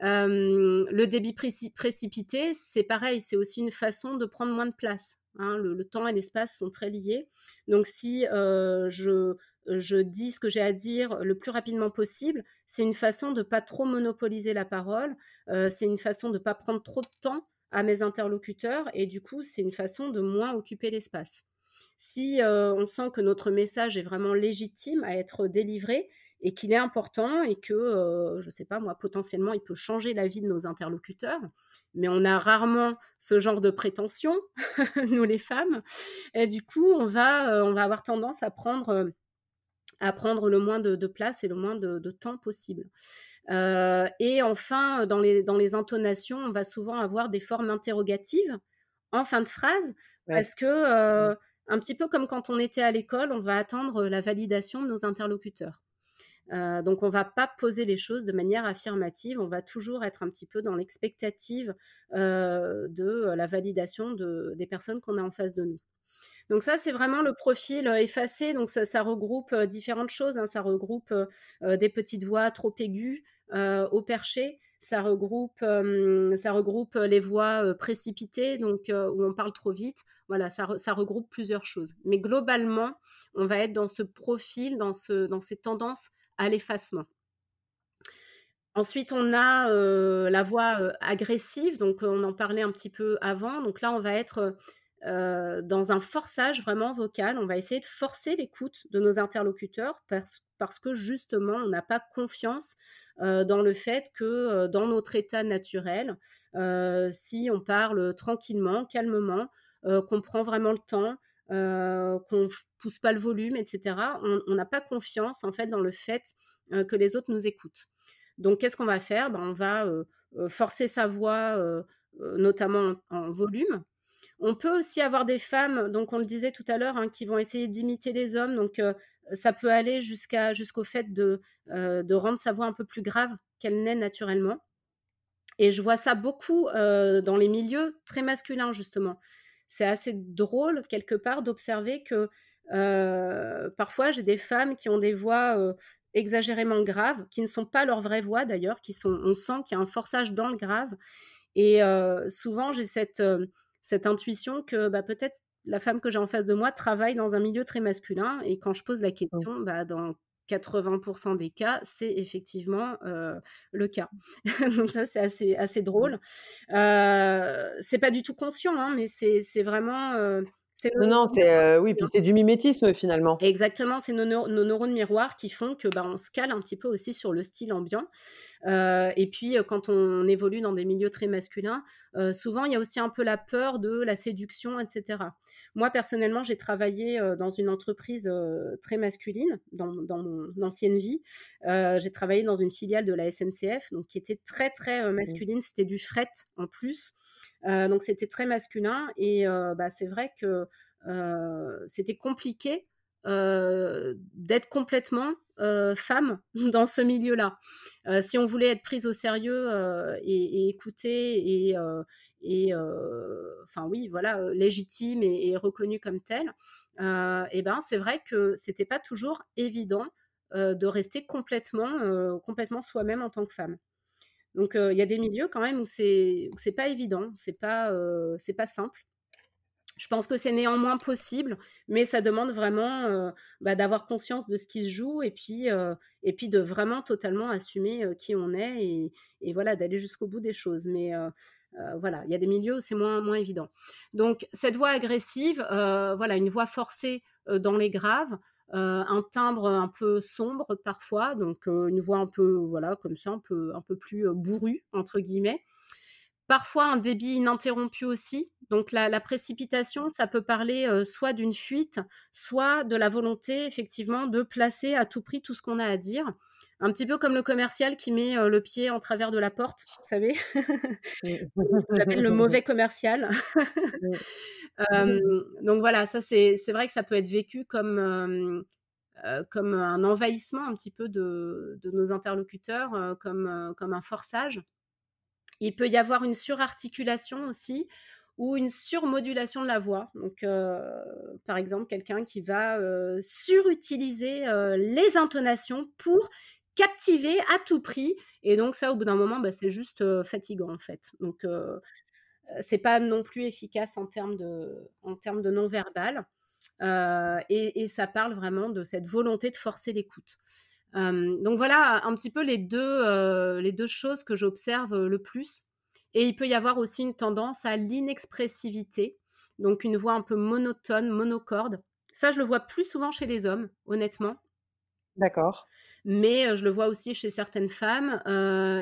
le débit précipité, c'est pareil, c'est aussi une façon de prendre moins de place. Hein, le, temps et l'espace sont très liés. Donc si je, je dis ce que j'ai à dire le plus rapidement possible, c'est une façon de ne pas trop monopoliser la parole, c'est une façon de ne pas prendre trop de temps à mes interlocuteurs et du coup c'est une façon de moins occuper l'espace. Si on sent que notre message est vraiment légitime à être délivré, et qu'il est important et que, euh, je ne sais pas moi, potentiellement, il peut changer la vie de nos interlocuteurs. Mais on a rarement ce genre de prétention, nous les femmes. Et du coup, on va, euh, on va avoir tendance à prendre, euh, à prendre le moins de, place et le moins de, temps possible. et enfin, dans les, dans les intonations, on va souvent avoir des formes interrogatives en fin de phrase, parce que, un petit peu comme quand on était à l'école, on va attendre la validation de nos interlocuteurs. Euh, donc on va pas poser les choses de manière affirmative, on va toujours être un petit peu dans l'expectative euh, de la validation des personnes qu'on a en face de nous. Donc ça, c'est vraiment le profil euh, effacé. Donc ça, regroupe différentes choses. Hein. Ça regroupe des petites voix trop aiguës au perché. Ça regroupe, ça regroupe les voix précipitées, donc où on parle trop vite. Voilà, ça, ça, regroupe plusieurs choses. Mais globalement, on va être dans ce profil, dans, ce, dans ces tendances à l'effacement. Ensuite, on a, la voix, agressive, donc on en parlait un petit peu avant. Donc là, on va être, dans un forçage vraiment vocal. On va essayer de forcer l'écoute de nos interlocuteurs parce parce que justement, on n'a pas confiance, dans le fait que, dans notre état naturel, si on parle tranquillement, calmement, qu'on prend vraiment le temps, heu, qu'on pousse pas le volume et cetera, on n'a pas confiance en fait dans le fait, heu, que les autres nous écoutent. Donc qu'est-ce qu'on va faire? Ben, on va, heu heu, forcer sa voix, notamment en volume. On peut aussi avoir des femmes, donc on le disait tout à l'heure, hein, qui vont essayer d'imiter les hommes, donc ça peut aller jusqu'à jusqu'au fait de, rendre sa voix un peu plus grave qu'elle n'est naturellement et je vois ça beaucoup, dans les milieux très masculins justement. C'est assez drôle quelque part d'observer que, parfois j'ai des femmes qui ont des voix, exagérément graves, qui ne sont pas leur vraie voix d'ailleurs, qui sont on sent qu'il y a un forçage dans le grave et souvent j'ai cette, cette intuition que, bah, peut-être la femme que j'ai en face de moi travaille dans un milieu très masculin et quand je pose la Mmh. question, bah, dans 80% des cas, c'est effectivement, heu, le cas. Donc ça, c'est assez assez Mmh. drôle. Heu, c'est pas du tout conscient, hein, mais c'est vraiment, c'est nos Non, c'est, heu, oui, puis c'est du mimétisme finalement. Exactement, c'est nos neu nos neurones miroirs qui font que, bah, on se cale un petit peu aussi sur le style ambiant. Heu et puis, heu, quand on évolue dans des milieux très masculins, souvent il y a aussi un peu la peur de la séduction et cetera. Moi personnellement, j'ai travaillé, dans une entreprise, très masculine dans dans mon ancienne vie. J'ai travaillé dans une filiale de la SNCF, donc qui était très, très, Mmh. masculine. C'était du fret en plus. Heu, donc c'était très masculin et heu, bah, c'est vrai que, heu, c'était compliqué, d'être complètement, femme dans ce milieu-là. Si on voulait être prise au sérieux, et et écoutée et enfin oui, voilà, légitime et reconnue comme telle, et ben, c'est vrai que c'était pas toujours évident, de rester complètement, complètement soi-même en tant que femme. Donc il y a des milieux quand même où c'est c'est pas évident, c'est pas, c'est pas simple. Je pense que c'est néanmoins possible, mais ça demande vraiment, bah, d'avoir conscience de ce qui se joue et puis, et puis de vraiment totalement assumer, qui on est et voilà, d'aller jusqu'au bout des choses. Mais, voilà, il y a des milieux où c'est moins moins évident. Donc cette voix agressive, voilà, une voix forcée, dans les graves, heu, un timbre, un peu sombre parfois, donc, heu, une voix un peu, voilà, comme ça, un peu un peu plus, heu, «bourrue» entre guillemets. Parfois un débit ininterrompu aussi, donc la la précipitation, ça peut parler, heu, soit d'une fuite, soit de la volonté effectivement de placer à tout prix tout ce qu'on a à dire. Un petit peu comme le commercial qui met, heu, le pied en travers de la porte, vous savez? Ce que j'appelle le mauvais commercial. Donc voilà, ça c'est c'est vrai que ça peut être vécu comme, heu, comme un envahissement un petit peu de de nos interlocuteurs, comme, comme un forçage. Il peut y avoir une surarticulation aussi ou une surmodulation de la voix. Donc, heu, par exemple, quelqu'un qui va, heu, surutiliser, heu, les intonations pour captiver à tout prix et donc ça, au bout d'un moment, bah, c'est juste, fatigant, en fait. Donc, c'est pas non plus efficace en termes de en termes de non verbal, heu et et ça parle vraiment de cette volonté de forcer l'écoute. Hem, donc voilà un petit peu les 2, heu, les 2 choses que j'observe, le plus et il peut y avoir aussi une tendance à l'inexpressivité, donc une voix un peu monotone, monocorde. Ça, je le vois plus souvent chez les hommes, honnêtement D'accord. mais je le vois aussi chez certaines femmes,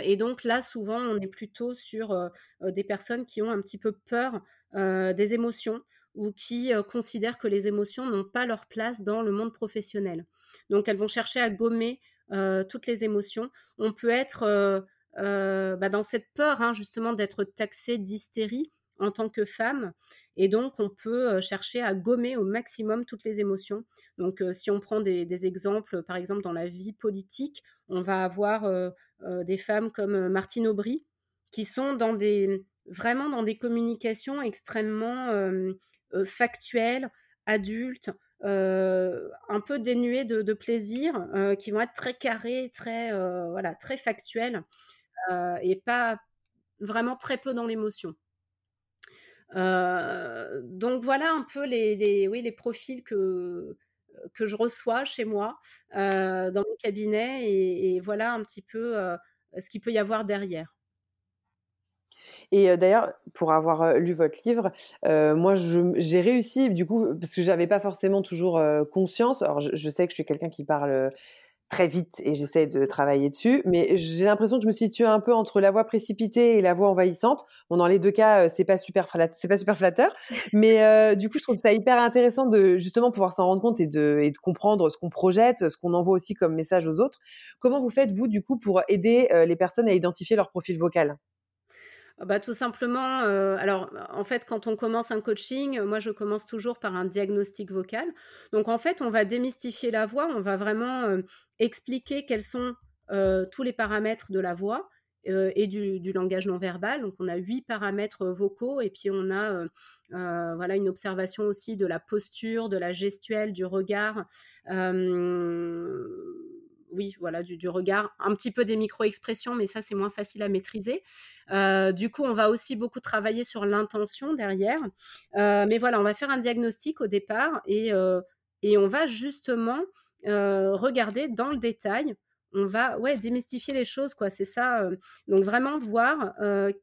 et donc là, souvent, on est plutôt sur, des personnes qui ont un petit peu peur, des émotions ou qui, considèrent que les émotions n'ont pas leur place dans le monde professionnel. Donc elles vont chercher à gommer, heu, toutes les émotions. On peut être, heu heu, bah, dans cette peur, hein, justement d'être taxée d'hystérie en tant que femme et donc on peut, chercher à gommer au maximum toutes les émotions. Donc, si on prend des exemples, par exemple dans la vie politique, on va avoir, des femmes comme, Martine Aubry, qui sont dans des vraiment dans des communications extrêmement, factuelles, adultes, heu, un peu dénuées de plaisir, heu, qui vont être très carrées, très, heu, voilà, très factuelles, heu et pas vraiment très peu dans l'émotion. Donc voilà un peu les profils que je reçois chez moi, dans mon cabinet et et voilà un petit peu, ce qu'il peut y avoir derrière. Et d'ailleurs, pour avoir lu votre livre, moi, j'ai réussi, du coup, parce que j'avais pas forcément toujours conscience. Alors, je, je, sais que je suis quelqu'un qui parle très vite et j'essaie de travailler dessus. Mais j'ai l'impression que je me situe un peu entre la voix précipitée et la voix envahissante. Bon, dans les deux cas, euh, c'est pas super c'est pas super flatteur. Mais euh, du coup, je trouve ça hyper intéressant de justement pouvoir s'en rendre compte et de, et de comprendre ce qu'on projette, ce qu'on envoie aussi comme message aux autres. Comment vous faites vous du coup pour aider euh, les personnes à identifier leur profil vocal? Bah, tout simplement, alors en fait, quand on commence un coaching, moi je commence toujours par un diagnostic vocal. Donc en fait, on va démystifier la voix, on va vraiment expliquer quels sont tous les paramètres de la voix et du, langage non verbal. Donc on a huit paramètres vocaux et puis on a voilà une observation aussi de la posture, de la gestuelle, du regard oui, voilà, du, regard, un petit peu des micro-expressions, mais ça, c'est moins facile à maîtriser. Euh, du coup, on va aussi beaucoup travailler sur l'intention derrière. Euh, mais voilà, on va faire un diagnostic au départ et, euh, et on va justement regarder dans le détail. On va ouais, démystifier les choses, quoi. C'est ça. donc, vraiment voir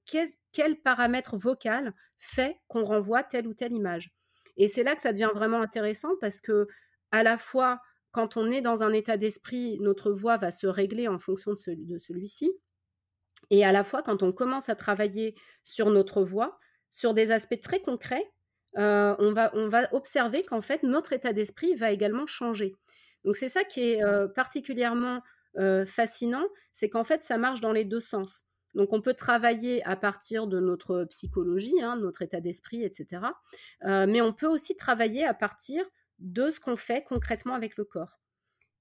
quel, quel paramètre vocal fait qu'on renvoie telle ou telle image. Et c'est là que ça devient vraiment intéressant parce que, à la fois, quand on est dans un état d'esprit, notre voix va se régler en fonction de, celui-ci. Et à la fois, quand on commence à travailler sur notre voix, sur des aspects très concrets, euh, on, va, observer qu'en fait, notre état d'esprit va également changer. Donc c'est ça qui est euh, particulièrement euh, fascinant, c'est qu'en fait, ça marche dans les deux sens. Donc on peut travailler à partir de notre psychologie, hein, notre état d'esprit, etc. mais on peut aussi travailler à partir de ce qu'on fait concrètement avec le corps.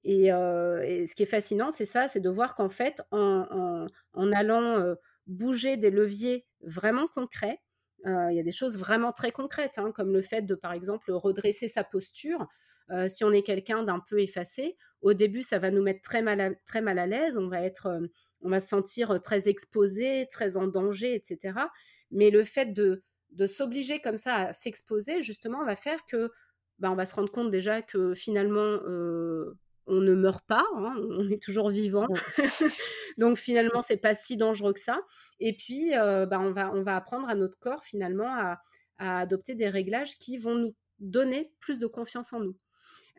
Et, euh, ce qui est fascinant, c'est ça, c'est de voir qu'en fait, en, allant euh, bouger des leviers vraiment concrets, euh, il y a des choses vraiment très concrètes, hein, comme le fait de, par exemple, redresser sa posture. si on est quelqu'un d'un peu effacé, au début, ça va nous mettre très mal à, très mal à l'aise, on va être, on va se sentir très exposé, très en danger, etc. Mais le fait de, de s'obliger comme ça à s'exposer, justement, va faire que bah, on va se rendre compte déjà que finalement, on ne meurt pas, hein, on est toujours vivant. Donc finalement, c'est pas si dangereux que ça. Et puis, bah, on, va, on va apprendre à notre corps finalement à adopter des réglages qui vont nous donner plus de confiance en nous.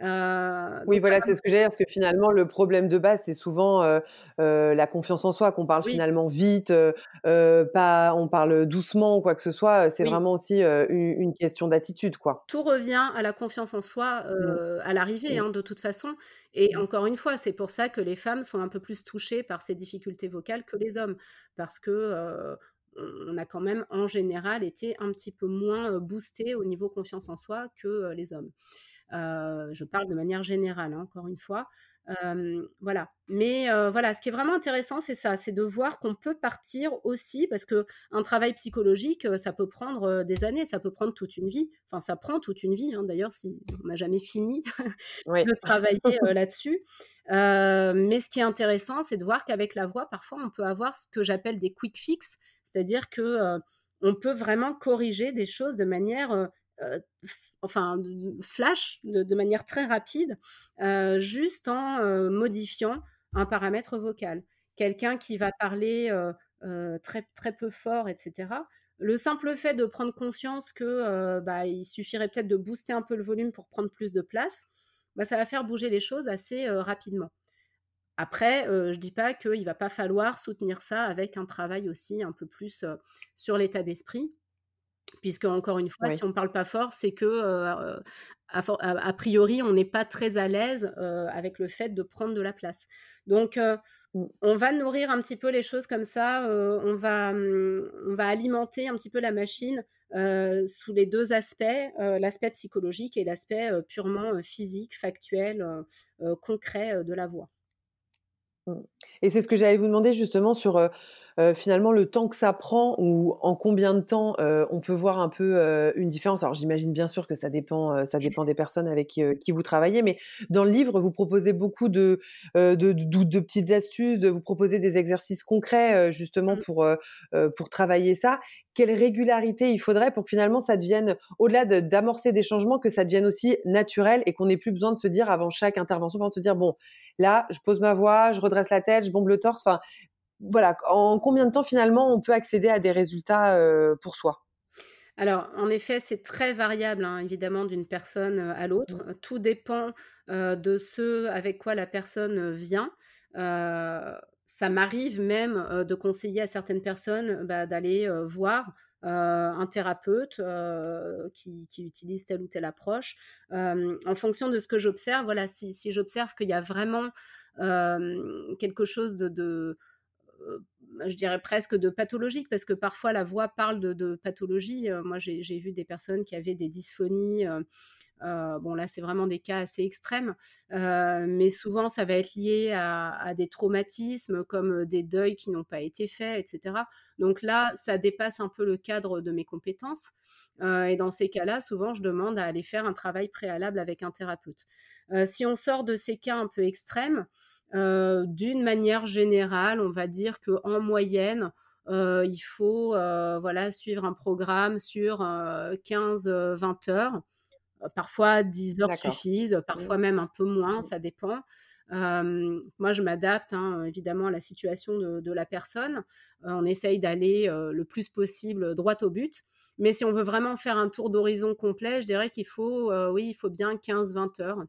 Euh, oui, voilà, c'est ce que j'ai parce que finalement, le problème de base, c'est souvent euh, euh, la confiance en soi, qu'on parle finalement vite, pas, on parle doucement ou quoi que ce soit. C'est vraiment aussi une, question d'attitude, quoi. Tout revient à la confiance en soi mmh. à l'arrivée, mmh. hein, de toute façon. Et mmh. encore une fois, c'est pour ça que les femmes sont un peu plus touchées par ces difficultés vocales que les hommes, parce que on a quand même en général été un petit peu moins boosté au niveau confiance en soi que les hommes. Euh, je parle de manière générale, hein, encore une fois. voilà. Mais euh, voilà, ce qui est vraiment intéressant, c'est ça, c'est de voir qu'on peut partir aussi, parce que un travail psychologique, euh, ça peut prendre des années, ça peut prendre toute une vie. Enfin, ça prend toute une vie, hein, d'ailleurs, si on n'a jamais fini de travailler là-dessus. mais ce qui est intéressant, c'est de voir qu'avec la voix, parfois, on peut avoir ce que j'appelle des quick fix, c'est-à-dire que on peut vraiment corriger des choses de manière euh, enfin flash de, manière très rapide, euh, juste en euh, modifiant un paramètre vocal. Quelqu'un qui va parler très, peu fort, etc. Le simple fait de prendre conscience que bah, suffirait peut-être de booster un peu le volume pour prendre plus de place, bah, ça va faire bouger les choses assez rapidement. Après, je ne dis pas qu'il ne va pas falloir soutenir ça avec un travail aussi un peu plus sur l'état d'esprit puisque encore une fois, si on ne parle pas fort, c'est que a, priori, on n'est pas très à l'aise avec le fait de prendre de la place. Donc, mmh. on va nourrir un petit peu les choses comme ça. on va, mmh, on va alimenter un petit peu la machine sous les deux aspects, l'aspect psychologique et l'aspect purement physique, factuel, concret de la voix. Mmh. Et c'est ce que j'allais vous demander justement sur euh, finalement le temps que ça prend ou en combien de temps euh, on peut voir un peu euh, une différence. Alors j'imagine bien sûr que ça dépend, ça dépend des personnes avec qui, vous travaillez, mais dans le livre vous proposez beaucoup de de, de, petites astuces, de vous proposer des exercices concrets justement mmh. pour pour travailler ça. Quelle régularité il faudrait pour que finalement ça devienne au-delà d'amorcer des changements, que ça devienne aussi naturel et qu'on n'ait plus besoin de se dire avant chaque intervention, de se dire bon là je pose ma voix, je redresse la tête, je bombe le torse. Enfin voilà, en combien de temps finalement on peut accéder à des résultats pour soi? Alors, en effet, c'est très variable, hein, évidemment, d'une personne à l'autre. Mmh. Tout dépend de ce avec quoi la personne vient. ça m'arrive même de conseiller à certaines personnes bah, d'aller voir un thérapeute qui, utilise telle ou telle approche. en fonction de ce que j'observe, voilà, si, j'observe qu'il y a vraiment quelque chose de je dirais presque de pathologique, parce que parfois la voix parle de, pathologie. Euh, moi, j'ai vu des personnes qui avaient des dysphonies. Euh, euh, bon, là, c'est vraiment des cas assez extrêmes, mais souvent, ça va être lié à, des traumatismes comme des deuils qui n'ont pas été faits, etc. Donc là, ça dépasse un peu le cadre de mes compétences. et dans ces cas-là, souvent, je demande à aller faire un travail préalable avec un thérapeute. si on sort de ces cas un peu extrêmes, d'une manière générale, on va dire qu'en moyenne, il faut voilà, suivre un programme sur 15-20 heures. Parfois, 10 heures suffisent, mmh. parfois même un peu moins, mmh. ça dépend. moi, je m'adapte hein, évidemment à la situation de, la personne. on essaye d'aller le plus possible droit au but. Mais si on veut vraiment faire un tour d'horizon complet, je dirais qu'il faut, oui, il faut bien 15-20 heures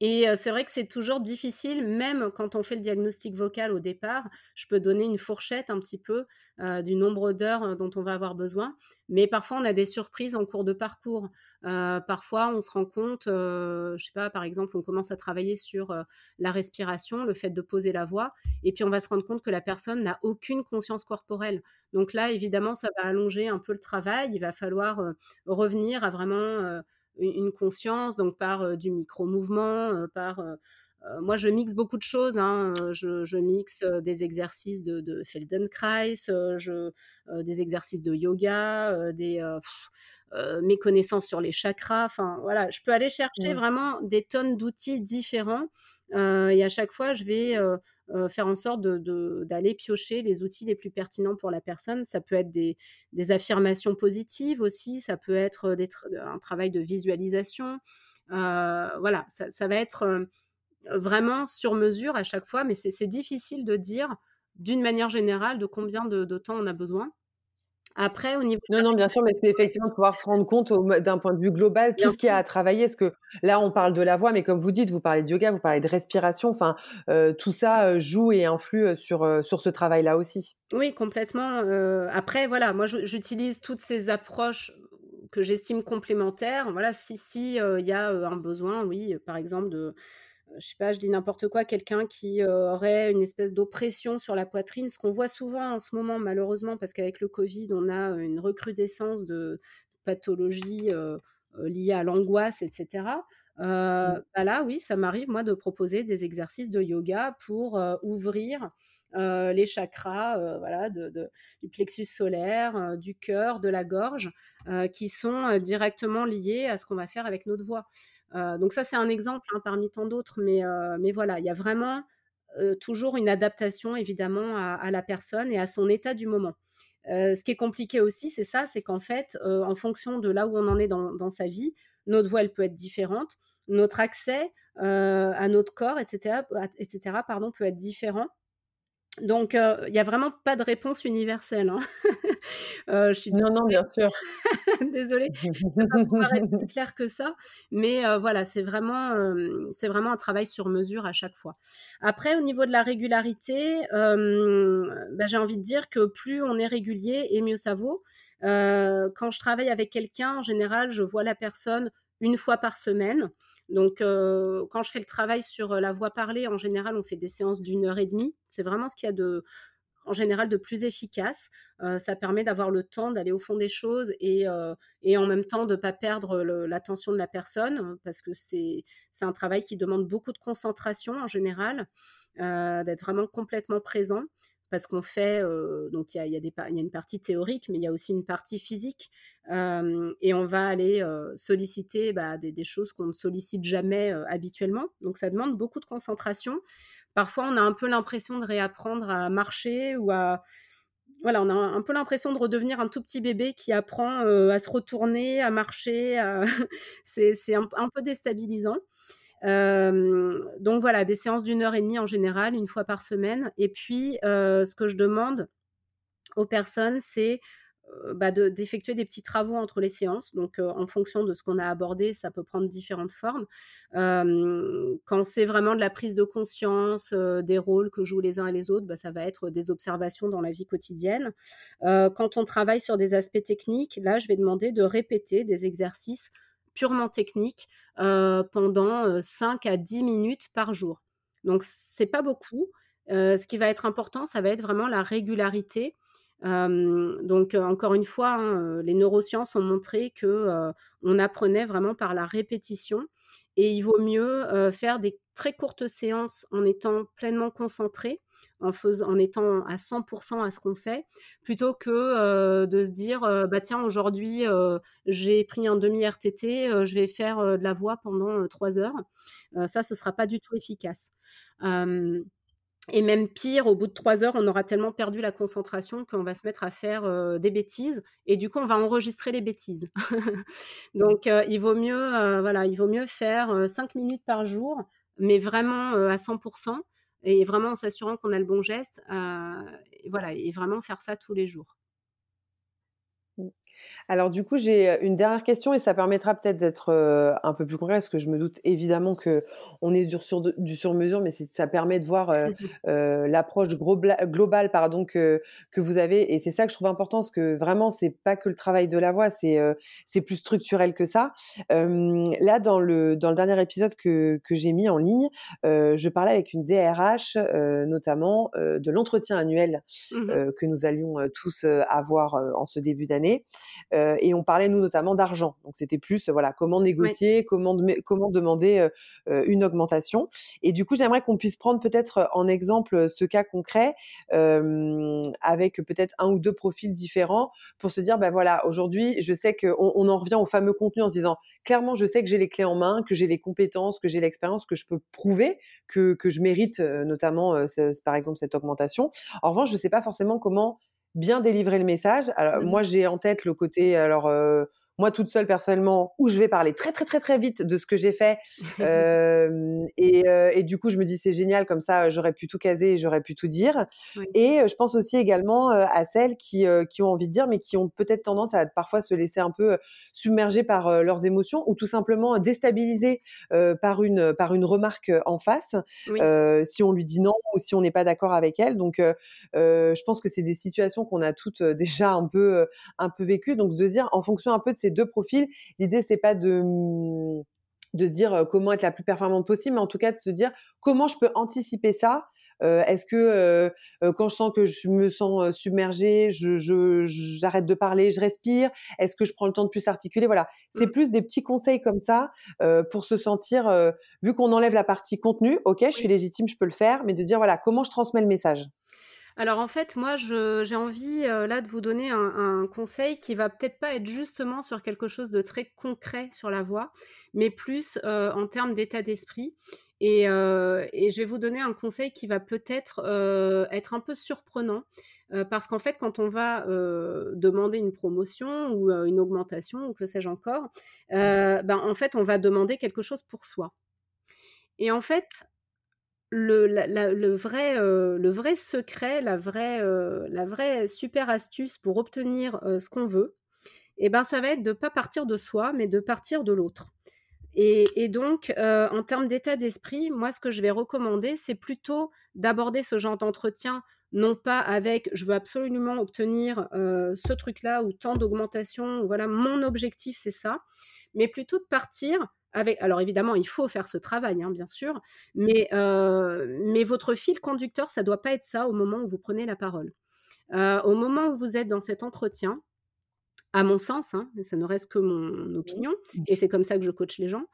et c'est vrai que c'est toujours difficile, même quand on fait le diagnostic vocal au départ, je peux donner une fourchette un petit peu du nombre d'heures dont on va avoir besoin, mais parfois on a des surprises en cours de parcours. parfois on se rend compte, je sais pas, par exemple, on commence à travailler sur la respiration, le fait de poser la voix, et puis on va se rendre compte que la personne n'a aucune conscience corporelle. Donc là, évidemment, ça va allonger un peu le travail. Il va falloir revenir à vraiment une conscience, donc par du micro-mouvement, par... moi, je mixe beaucoup de choses. Hein, je, mixe des exercices de, Feldenkrais, je, des exercices de yoga, des mes connaissances sur les chakras. Enfin, voilà, je peux aller chercher vraiment des tonnes d'outils différents. et à chaque fois, je vais euh, faire en sorte d'aller piocher les outils les plus pertinents pour la personne. Ça peut être des, affirmations positives aussi, ça peut être un travail de visualisation. Euh, voilà, ça, va être euh, vraiment sur mesure à chaque fois, mais c'est difficile de dire d'une manière générale de combien de temps on a besoin. Après, au niveau non, non, bien sûr, mais c'est effectivement de pouvoir se rendre compte d'un point de vue global tout ce qu'il y a à travailler. Parce que là, on parle de la voix, mais comme vous dites, vous parlez de yoga, vous parlez de respiration. Enfin, euh, tout ça joue et influe sur sur ce travail-là aussi. Oui, complètement. après, voilà, moi, j'utilise toutes ces approches que j'estime complémentaires. Voilà, si si il y a un besoin, oui, par exemple de je sais pas, je dis n'importe quoi, quelqu'un qui aurait une espèce d'oppression sur la poitrine, ce qu'on voit souvent en ce moment, malheureusement, parce qu'avec le Covid, on a une recrudescence de pathologies liées à l'angoisse, etc. Mmh. Bah là, oui, ça m'arrive, moi, de proposer des exercices de yoga pour ouvrir les chakras voilà, de, du plexus solaire, du cœur, de la gorge, qui sont directement liés à ce qu'on va faire avec notre voix. Euh, donc ça, c'est un exemple hein, parmi tant d'autres, mais, euh, mais voilà, il y a vraiment toujours une adaptation évidemment à, la personne et à son état du moment. ce qui est compliqué aussi, c'est ça, c'est qu'en fait, en fonction de là où on en est dans, sa vie, notre voix, elle peut être différente, notre accès à notre corps, etc., etc., pardon, peut être différent. Donc, il n'y a vraiment pas de réponse universelle. Hein. je suis non, non, bien sûr. désolée, pas pouvoir être plus clair que ça, mais voilà, c'est vraiment, c'est vraiment un travail sur mesure à chaque fois. Après, au niveau de la régularité, bah, j'ai envie de dire que plus on est régulier et mieux ça vaut. quand je travaille avec quelqu'un, en général, je vois la personne une fois par semaine. Donc, quand je fais le travail sur la voix parlée, en général, on fait des séances d'une heure et demie. C'est vraiment ce qu'il y a de, en général, de plus efficace. ça permet d'avoir le temps d'aller au fond des choses et, et en même temps de ne pas perdre l'attention de la personne parce que c'est un travail qui demande beaucoup de concentration en général, d'être vraiment complètement présent parce qu'on fait, donc il y a, y, y a, une partie théorique, mais il y a aussi une partie physique, et on va aller solliciter bah, des, choses qu'on ne sollicite jamais habituellement. Donc ça demande beaucoup de concentration. Parfois, on a un peu l'impression de réapprendre à marcher ou à... Voilà, on a un peu l'impression de redevenir un tout petit bébé qui apprend à se retourner, à marcher. À... c'est un, peu déstabilisant. Donc voilà, des séances d'une heure et demie en général, une fois par semaine. Et puis, ce que je demande aux personnes, c'est bah, d'effectuer des petits travaux entre les séances. Donc, en fonction de ce qu'on a abordé, ça peut prendre différentes formes. quand c'est vraiment de la prise de conscience des rôles que jouent les uns et les autres, bah, ça va être des observations dans la vie quotidienne. quand on travaille sur des aspects techniques, là, je vais demander de répéter des exercices purement techniques pendant 5 à 10 minutes par jour. Donc, c'est pas beaucoup. ce qui va être important, ça va être vraiment la régularité donc encore une fois, hein, les neurosciences ont montré que on apprenait vraiment par la répétition et il vaut mieux faire des très courtes séances en étant pleinement concentré, en, étant à 100% à ce qu'on fait, plutôt que de se dire bah tiens aujourd'hui j'ai pris un demi RTT, je vais faire de la voix pendant trois heures. ça, ce sera pas du tout efficace. Et même pire, au bout de trois heures, on aura tellement perdu la concentration qu'on va se mettre à faire des bêtises. Et du coup, on va enregistrer les bêtises. Donc, il, vaut mieux, voilà, il vaut mieux faire cinq minutes par jour, mais vraiment à 100%, et vraiment en s'assurant qu'on a le bon geste. et voilà, et vraiment faire ça tous les jours. Mmh. Alors du coup, j'ai une dernière question et ça permettra peut-être d'être un peu plus concret parce que je me doute évidemment que on est du sur, du sur mesure, mais ça permet de voir l'approche globale pardon que que vous avez et c'est ça que je trouve important parce que vraiment c'est pas que le travail de la voix, c'est c'est plus structurel que ça. là dans le dans le dernier épisode que que j'ai mis en ligne, je parlais avec une DRH notamment de l'entretien annuel mmh que nous allions tous avoir en ce début d'année. Euh, et on parlait nous notamment d'argent. Donc c'était plus voilà comment négocier, comment comment demander euh, euh, une augmentation. Et du coup j'aimerais qu'on puisse prendre peut-être en exemple ce cas concret avec peut-être un ou deux profils différents pour se dire ben voilà aujourd'hui je sais qu'on on en revient au fameux contenu en se disant clairement je sais que j'ai les clés en main, que j'ai les compétences, que j'ai l'expérience, que je peux prouver que que je mérite notamment par exemple cette augmentation. En revanche je sais pas forcément comment bien délivrer le message. Alors, mmh moi, j'ai en tête le côté, alors, euh, moi toute seule personnellement, où je vais parler très très très très vite de ce que j'ai fait. euh, et, euh, et, du coup, je me dis c'est génial, comme ça j'aurais pu tout caser et j'aurais pu tout dire. Et je pense aussi également à celles qui, qui ont envie de dire, mais qui ont peut-être tendance à parfois se laisser un peu submerger par leurs émotions ou tout simplement déstabiliser par, une, par une remarque en face, si on lui dit non ou si on n'est pas d'accord avec elle. Donc, je pense que c'est des situations qu'on a toutes déjà un peu, un peu vécues. Donc, de dire en fonction un peu de ces deux profils. L'idée, c'est pas de de se dire comment être la plus performante possible, mais en tout cas de se dire comment je peux anticiper ça? Est-ce que quand je sens que je me sens submergée, je, j'arrête de parler, je respire Est-ce que je prends le temps de plus articuler? Voilà, c'est mmh. plus des petits conseils comme ça pour se sentir, vu qu'on enlève la partie contenu, ok, je suis légitime, je peux le faire, mais de dire voilà comment je transmets le message? Alors en fait, moi, j'ai envie là de vous donner un, conseil qui va peut-être pas être justement sur quelque chose de très concret sur la voix, mais plus en termes d'état d'esprit. Et, je vais vous donner un conseil qui va peut-être être un peu surprenant, parce qu'en fait, quand on va demander une promotion ou une augmentation ou que sais-je encore, ben, en fait, on va demander quelque chose pour soi. Et en fait, le, vrai, le vrai secret, la vraie, la vraie super astuce pour obtenir ce qu'on veut, eh ben, ça va être de ne pas partir de soi, mais de partir de l'autre. Et, donc, en termes d'état d'esprit, moi, ce que je vais recommander, c'est plutôt d'aborder ce genre d'entretien, non pas avec je veux absolument obtenir ce truc-là ou tant d'augmentation, voilà, mon objectif, c'est ça, mais plutôt de partir alors évidemment, il faut faire ce travail, hein, bien sûr, mais, mais votre fil conducteur, ça ne doit pas être ça au moment où vous prenez la parole. au moment où vous êtes dans cet entretien, à mon sens, hein, ça ne reste que mon opinion, et c'est comme ça que je coach les gens,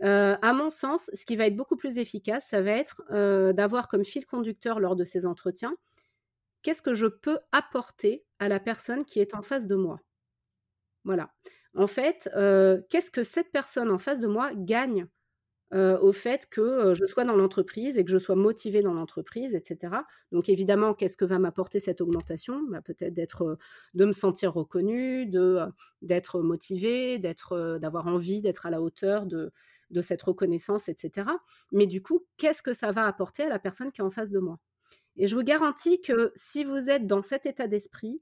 à mon sens, ce qui va être beaucoup plus efficace, ça va être d'avoir comme fil conducteur lors de ces entretiens, qu'est-ce que je peux apporter à la personne qui est en face de moi? Voilà en fait, qu'est-ce que cette personne en face de moi gagne au fait que je sois dans l'entreprise et que je sois motivée dans l'entreprise, etc. Donc évidemment, qu'est-ce que va m'apporter cette augmentation? Bah, Peut-être d'être, de me sentir reconnue, de, d'être motivée, d'avoir envie d'être à la hauteur de, de cette reconnaissance, etc. Mais du coup, qu'est-ce que ça va apporter à la personne qui est en face de moi? Et je vous garantis que si vous êtes dans cet état d'esprit,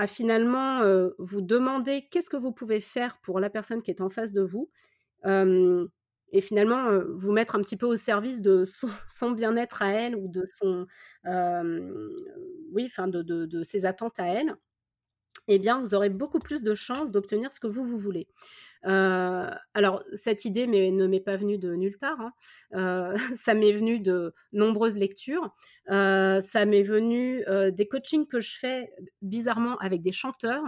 à finalement vous demander qu'est-ce que vous pouvez faire pour la personne qui est en face de vous, et finalement vous mettre un petit peu au service de son, bien-être à elle ou de son, oui, enfin de, de, ses attentes à elle, eh bien vous aurez beaucoup plus de chances d'obtenir ce que vous vous voulez. Euh, alors, cette idée ne m'est pas venue de nulle part. Hein. Euh, ça m'est venu de nombreuses lectures. Euh, ça m'est venu des coachings que je fais bizarrement avec des chanteurs.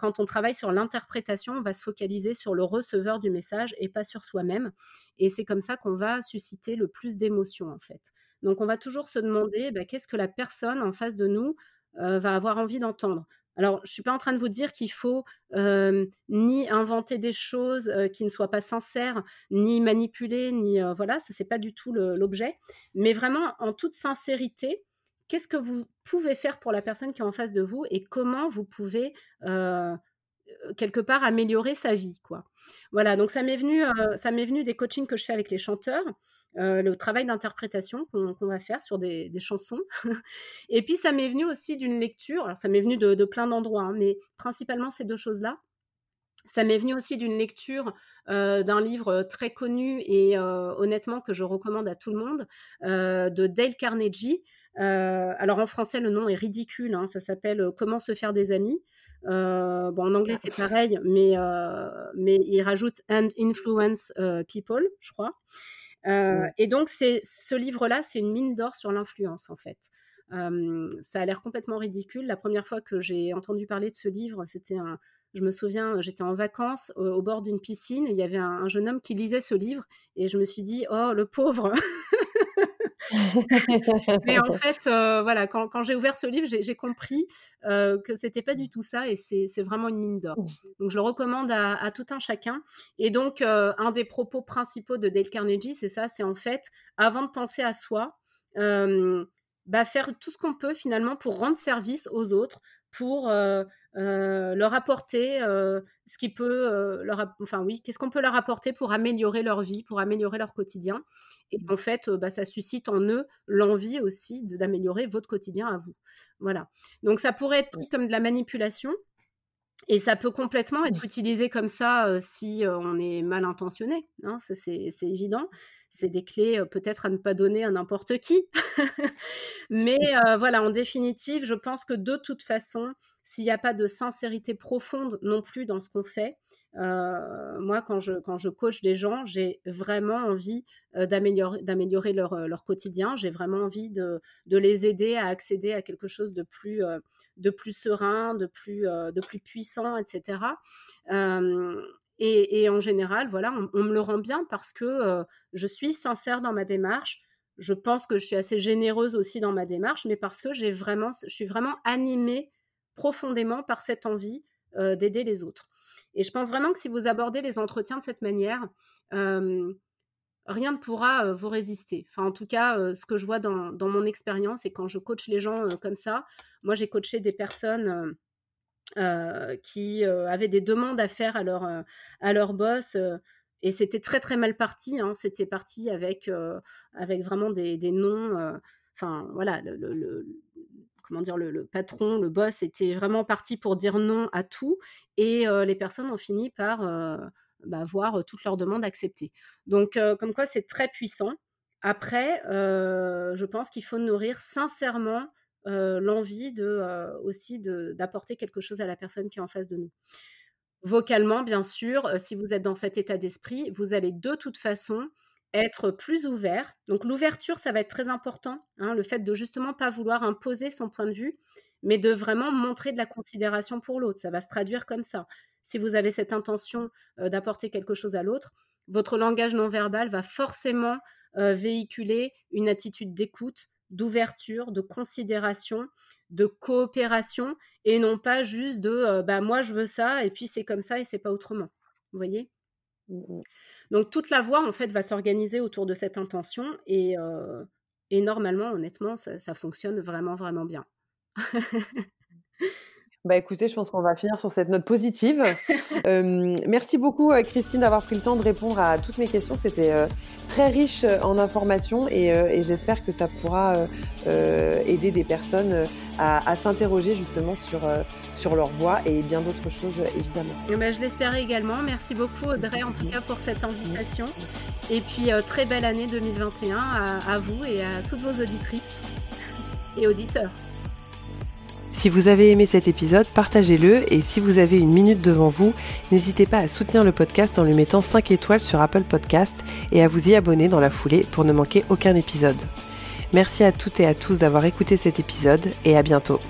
quand on travaille sur l'interprétation, on va se focaliser sur le receveur du message et pas sur soi-même. Et c'est comme ça qu'on va susciter le plus d'émotions, en fait. Donc, on va toujours se demander bah, qu'est-ce que la personne en face de nous va avoir envie d'entendre? Alors, je ne suis pas en train de vous dire qu'il faut ni inventer des choses qui ne soient pas sincères, ni manipuler, ni voilà, ça c'est pas du tout l'objet. Mais vraiment, en toute sincérité, qu'est-ce que vous pouvez faire pour la personne qui est en face de vous et comment vous pouvez quelque part améliorer sa vie, quoi. Voilà, donc ça m'est venu, ça m'est venu des coachings que je fais avec les chanteurs. Euh, le travail d'interprétation qu'on va faire sur des, chansons. et puis ça m'est venu aussi d'une lecture, alors ça m'est venu de, plein d'endroits, hein, mais principalement ces deux choses-là. Ça m'est venu aussi d'une lecture euh, d'un livre très connu et euh, honnêtement que je recommande à tout le monde, de Dale Carnegie. alors en français, le nom est ridicule, hein, ça s'appelle Comment se faire des amis. bon, en anglais, c'est pareil, mais, mais il rajoute And Influence People, je crois. Euh, et donc, c'est ce livre-là, c'est une mine d'or sur l'influence, en fait. ça a l'air complètement ridicule. La première fois que j'ai entendu parler de ce livre, c'était un. Je me souviens, j'étais en vacances au, bord d'une piscine et il y avait un, jeune homme qui lisait ce livre et je me suis dit, oh, le pauvre Mais en fait, euh, voilà, quand, quand j'ai ouvert ce livre, j'ai compris euh, que c'était pas du tout ça et c'est vraiment une mine d'or. Mmh. Donc, je le recommande à, tout un chacun. Et donc, euh, un des propos principaux de Dale Carnegie, c'est ça, c'est en fait, avant de penser à soi, bah, faire tout ce qu'on peut finalement pour rendre service aux autres, pour euh, leur apporter euh, ce qui peut euh, leur enfin oui qu'est-ce qu'on peut leur apporter pour améliorer leur vie pour améliorer leur quotidien. Et en fait bah, ça suscite en eux l'envie aussi d'améliorer votre quotidien à vous. Voilà. Donc ça pourrait être comme de la manipulation et ça peut complètement être utilisé comme ça si on est mal intentionné hein, c'est évident. C'est des clés peut-être à ne pas donner à n'importe qui. Mais voilà en définitive je pense que de toute façon s'il n'y a pas de sincérité profonde non plus dans ce qu'on fait, euh, moi, quand je, quand je coach des gens, j'ai vraiment envie euh, d'améliorer, leur, euh, leur, quotidien. J'ai vraiment envie de, de, les aider à accéder à quelque chose de plus, de plus serein, de plus, de plus puissant, etc. Et, et, en général, voilà, on, on, me le rend bien parce que je suis sincère dans ma démarche. Je pense que je suis assez généreuse aussi dans ma démarche, mais parce que j'ai vraiment, je suis vraiment animée profondément par cette envie d'aider les autres. Et je pense vraiment que si vous abordez les entretiens de cette manière, rien ne pourra vous résister. Enfin, en tout cas, ce que je vois dans, mon expérience et quand je coach les gens comme ça, moi j'ai coaché des personnes qui avaient des demandes à faire à leur, à leur boss. et c'était très très mal parti. Hein. C'était parti avec, avec vraiment des, noms. Enfin, voilà, le, comment dire, le, patron, le boss était vraiment parti pour dire non à tout et les personnes ont fini par bah, voir toutes leurs demandes acceptées. Donc, comme quoi, c'est très puissant. Après, je pense qu'il faut nourrir sincèrement l'envie de, aussi d'apporter quelque chose à la personne qui est en face de nous. Vocalement, bien sûr, si vous êtes dans cet état d'esprit, vous allez de toute façon être plus ouvert. Donc l'ouverture, ça va être très important, hein, le fait de justement pas vouloir imposer son point de vue, mais de vraiment montrer de la considération pour l'autre. Ça va se traduire comme ça. Si vous avez cette intention euh, d'apporter quelque chose à l'autre, votre langage non verbal va forcément euh, véhiculer une attitude d'écoute, d'ouverture, de considération, de coopération, et non pas juste de euh, bah moi je veux ça et puis c'est comme ça et c'est pas autrement. Vous voyez? Mmh donc toute la voix en fait va s'organiser autour de cette intention et, et normalement, honnêtement, ça, fonctionne vraiment vraiment bien. Bah écoutez, je pense qu'on va finir sur cette note positive. euh, merci beaucoup euh, Christine d'avoir pris le temps de répondre à toutes mes questions. C'était euh, très riche en informations et, euh, et j'espère que ça pourra aider des personnes à, à s'interroger justement sur, sur leur voix et bien d'autres choses évidemment. Bah, je l'espère également. Merci beaucoup Audrey en tout cas pour cette invitation. Et puis très belle année 2021 à, à vous et à toutes vos auditrices et auditeurs. Si vous avez aimé cet épisode, partagez-le et si vous avez une minute devant vous, n'hésitez pas à soutenir le podcast en lui mettant 5 étoiles sur Apple Podcast et à vous y abonner dans la foulée pour ne manquer aucun épisode. Merci à toutes et à tous d'avoir écouté cet épisode et à bientôt.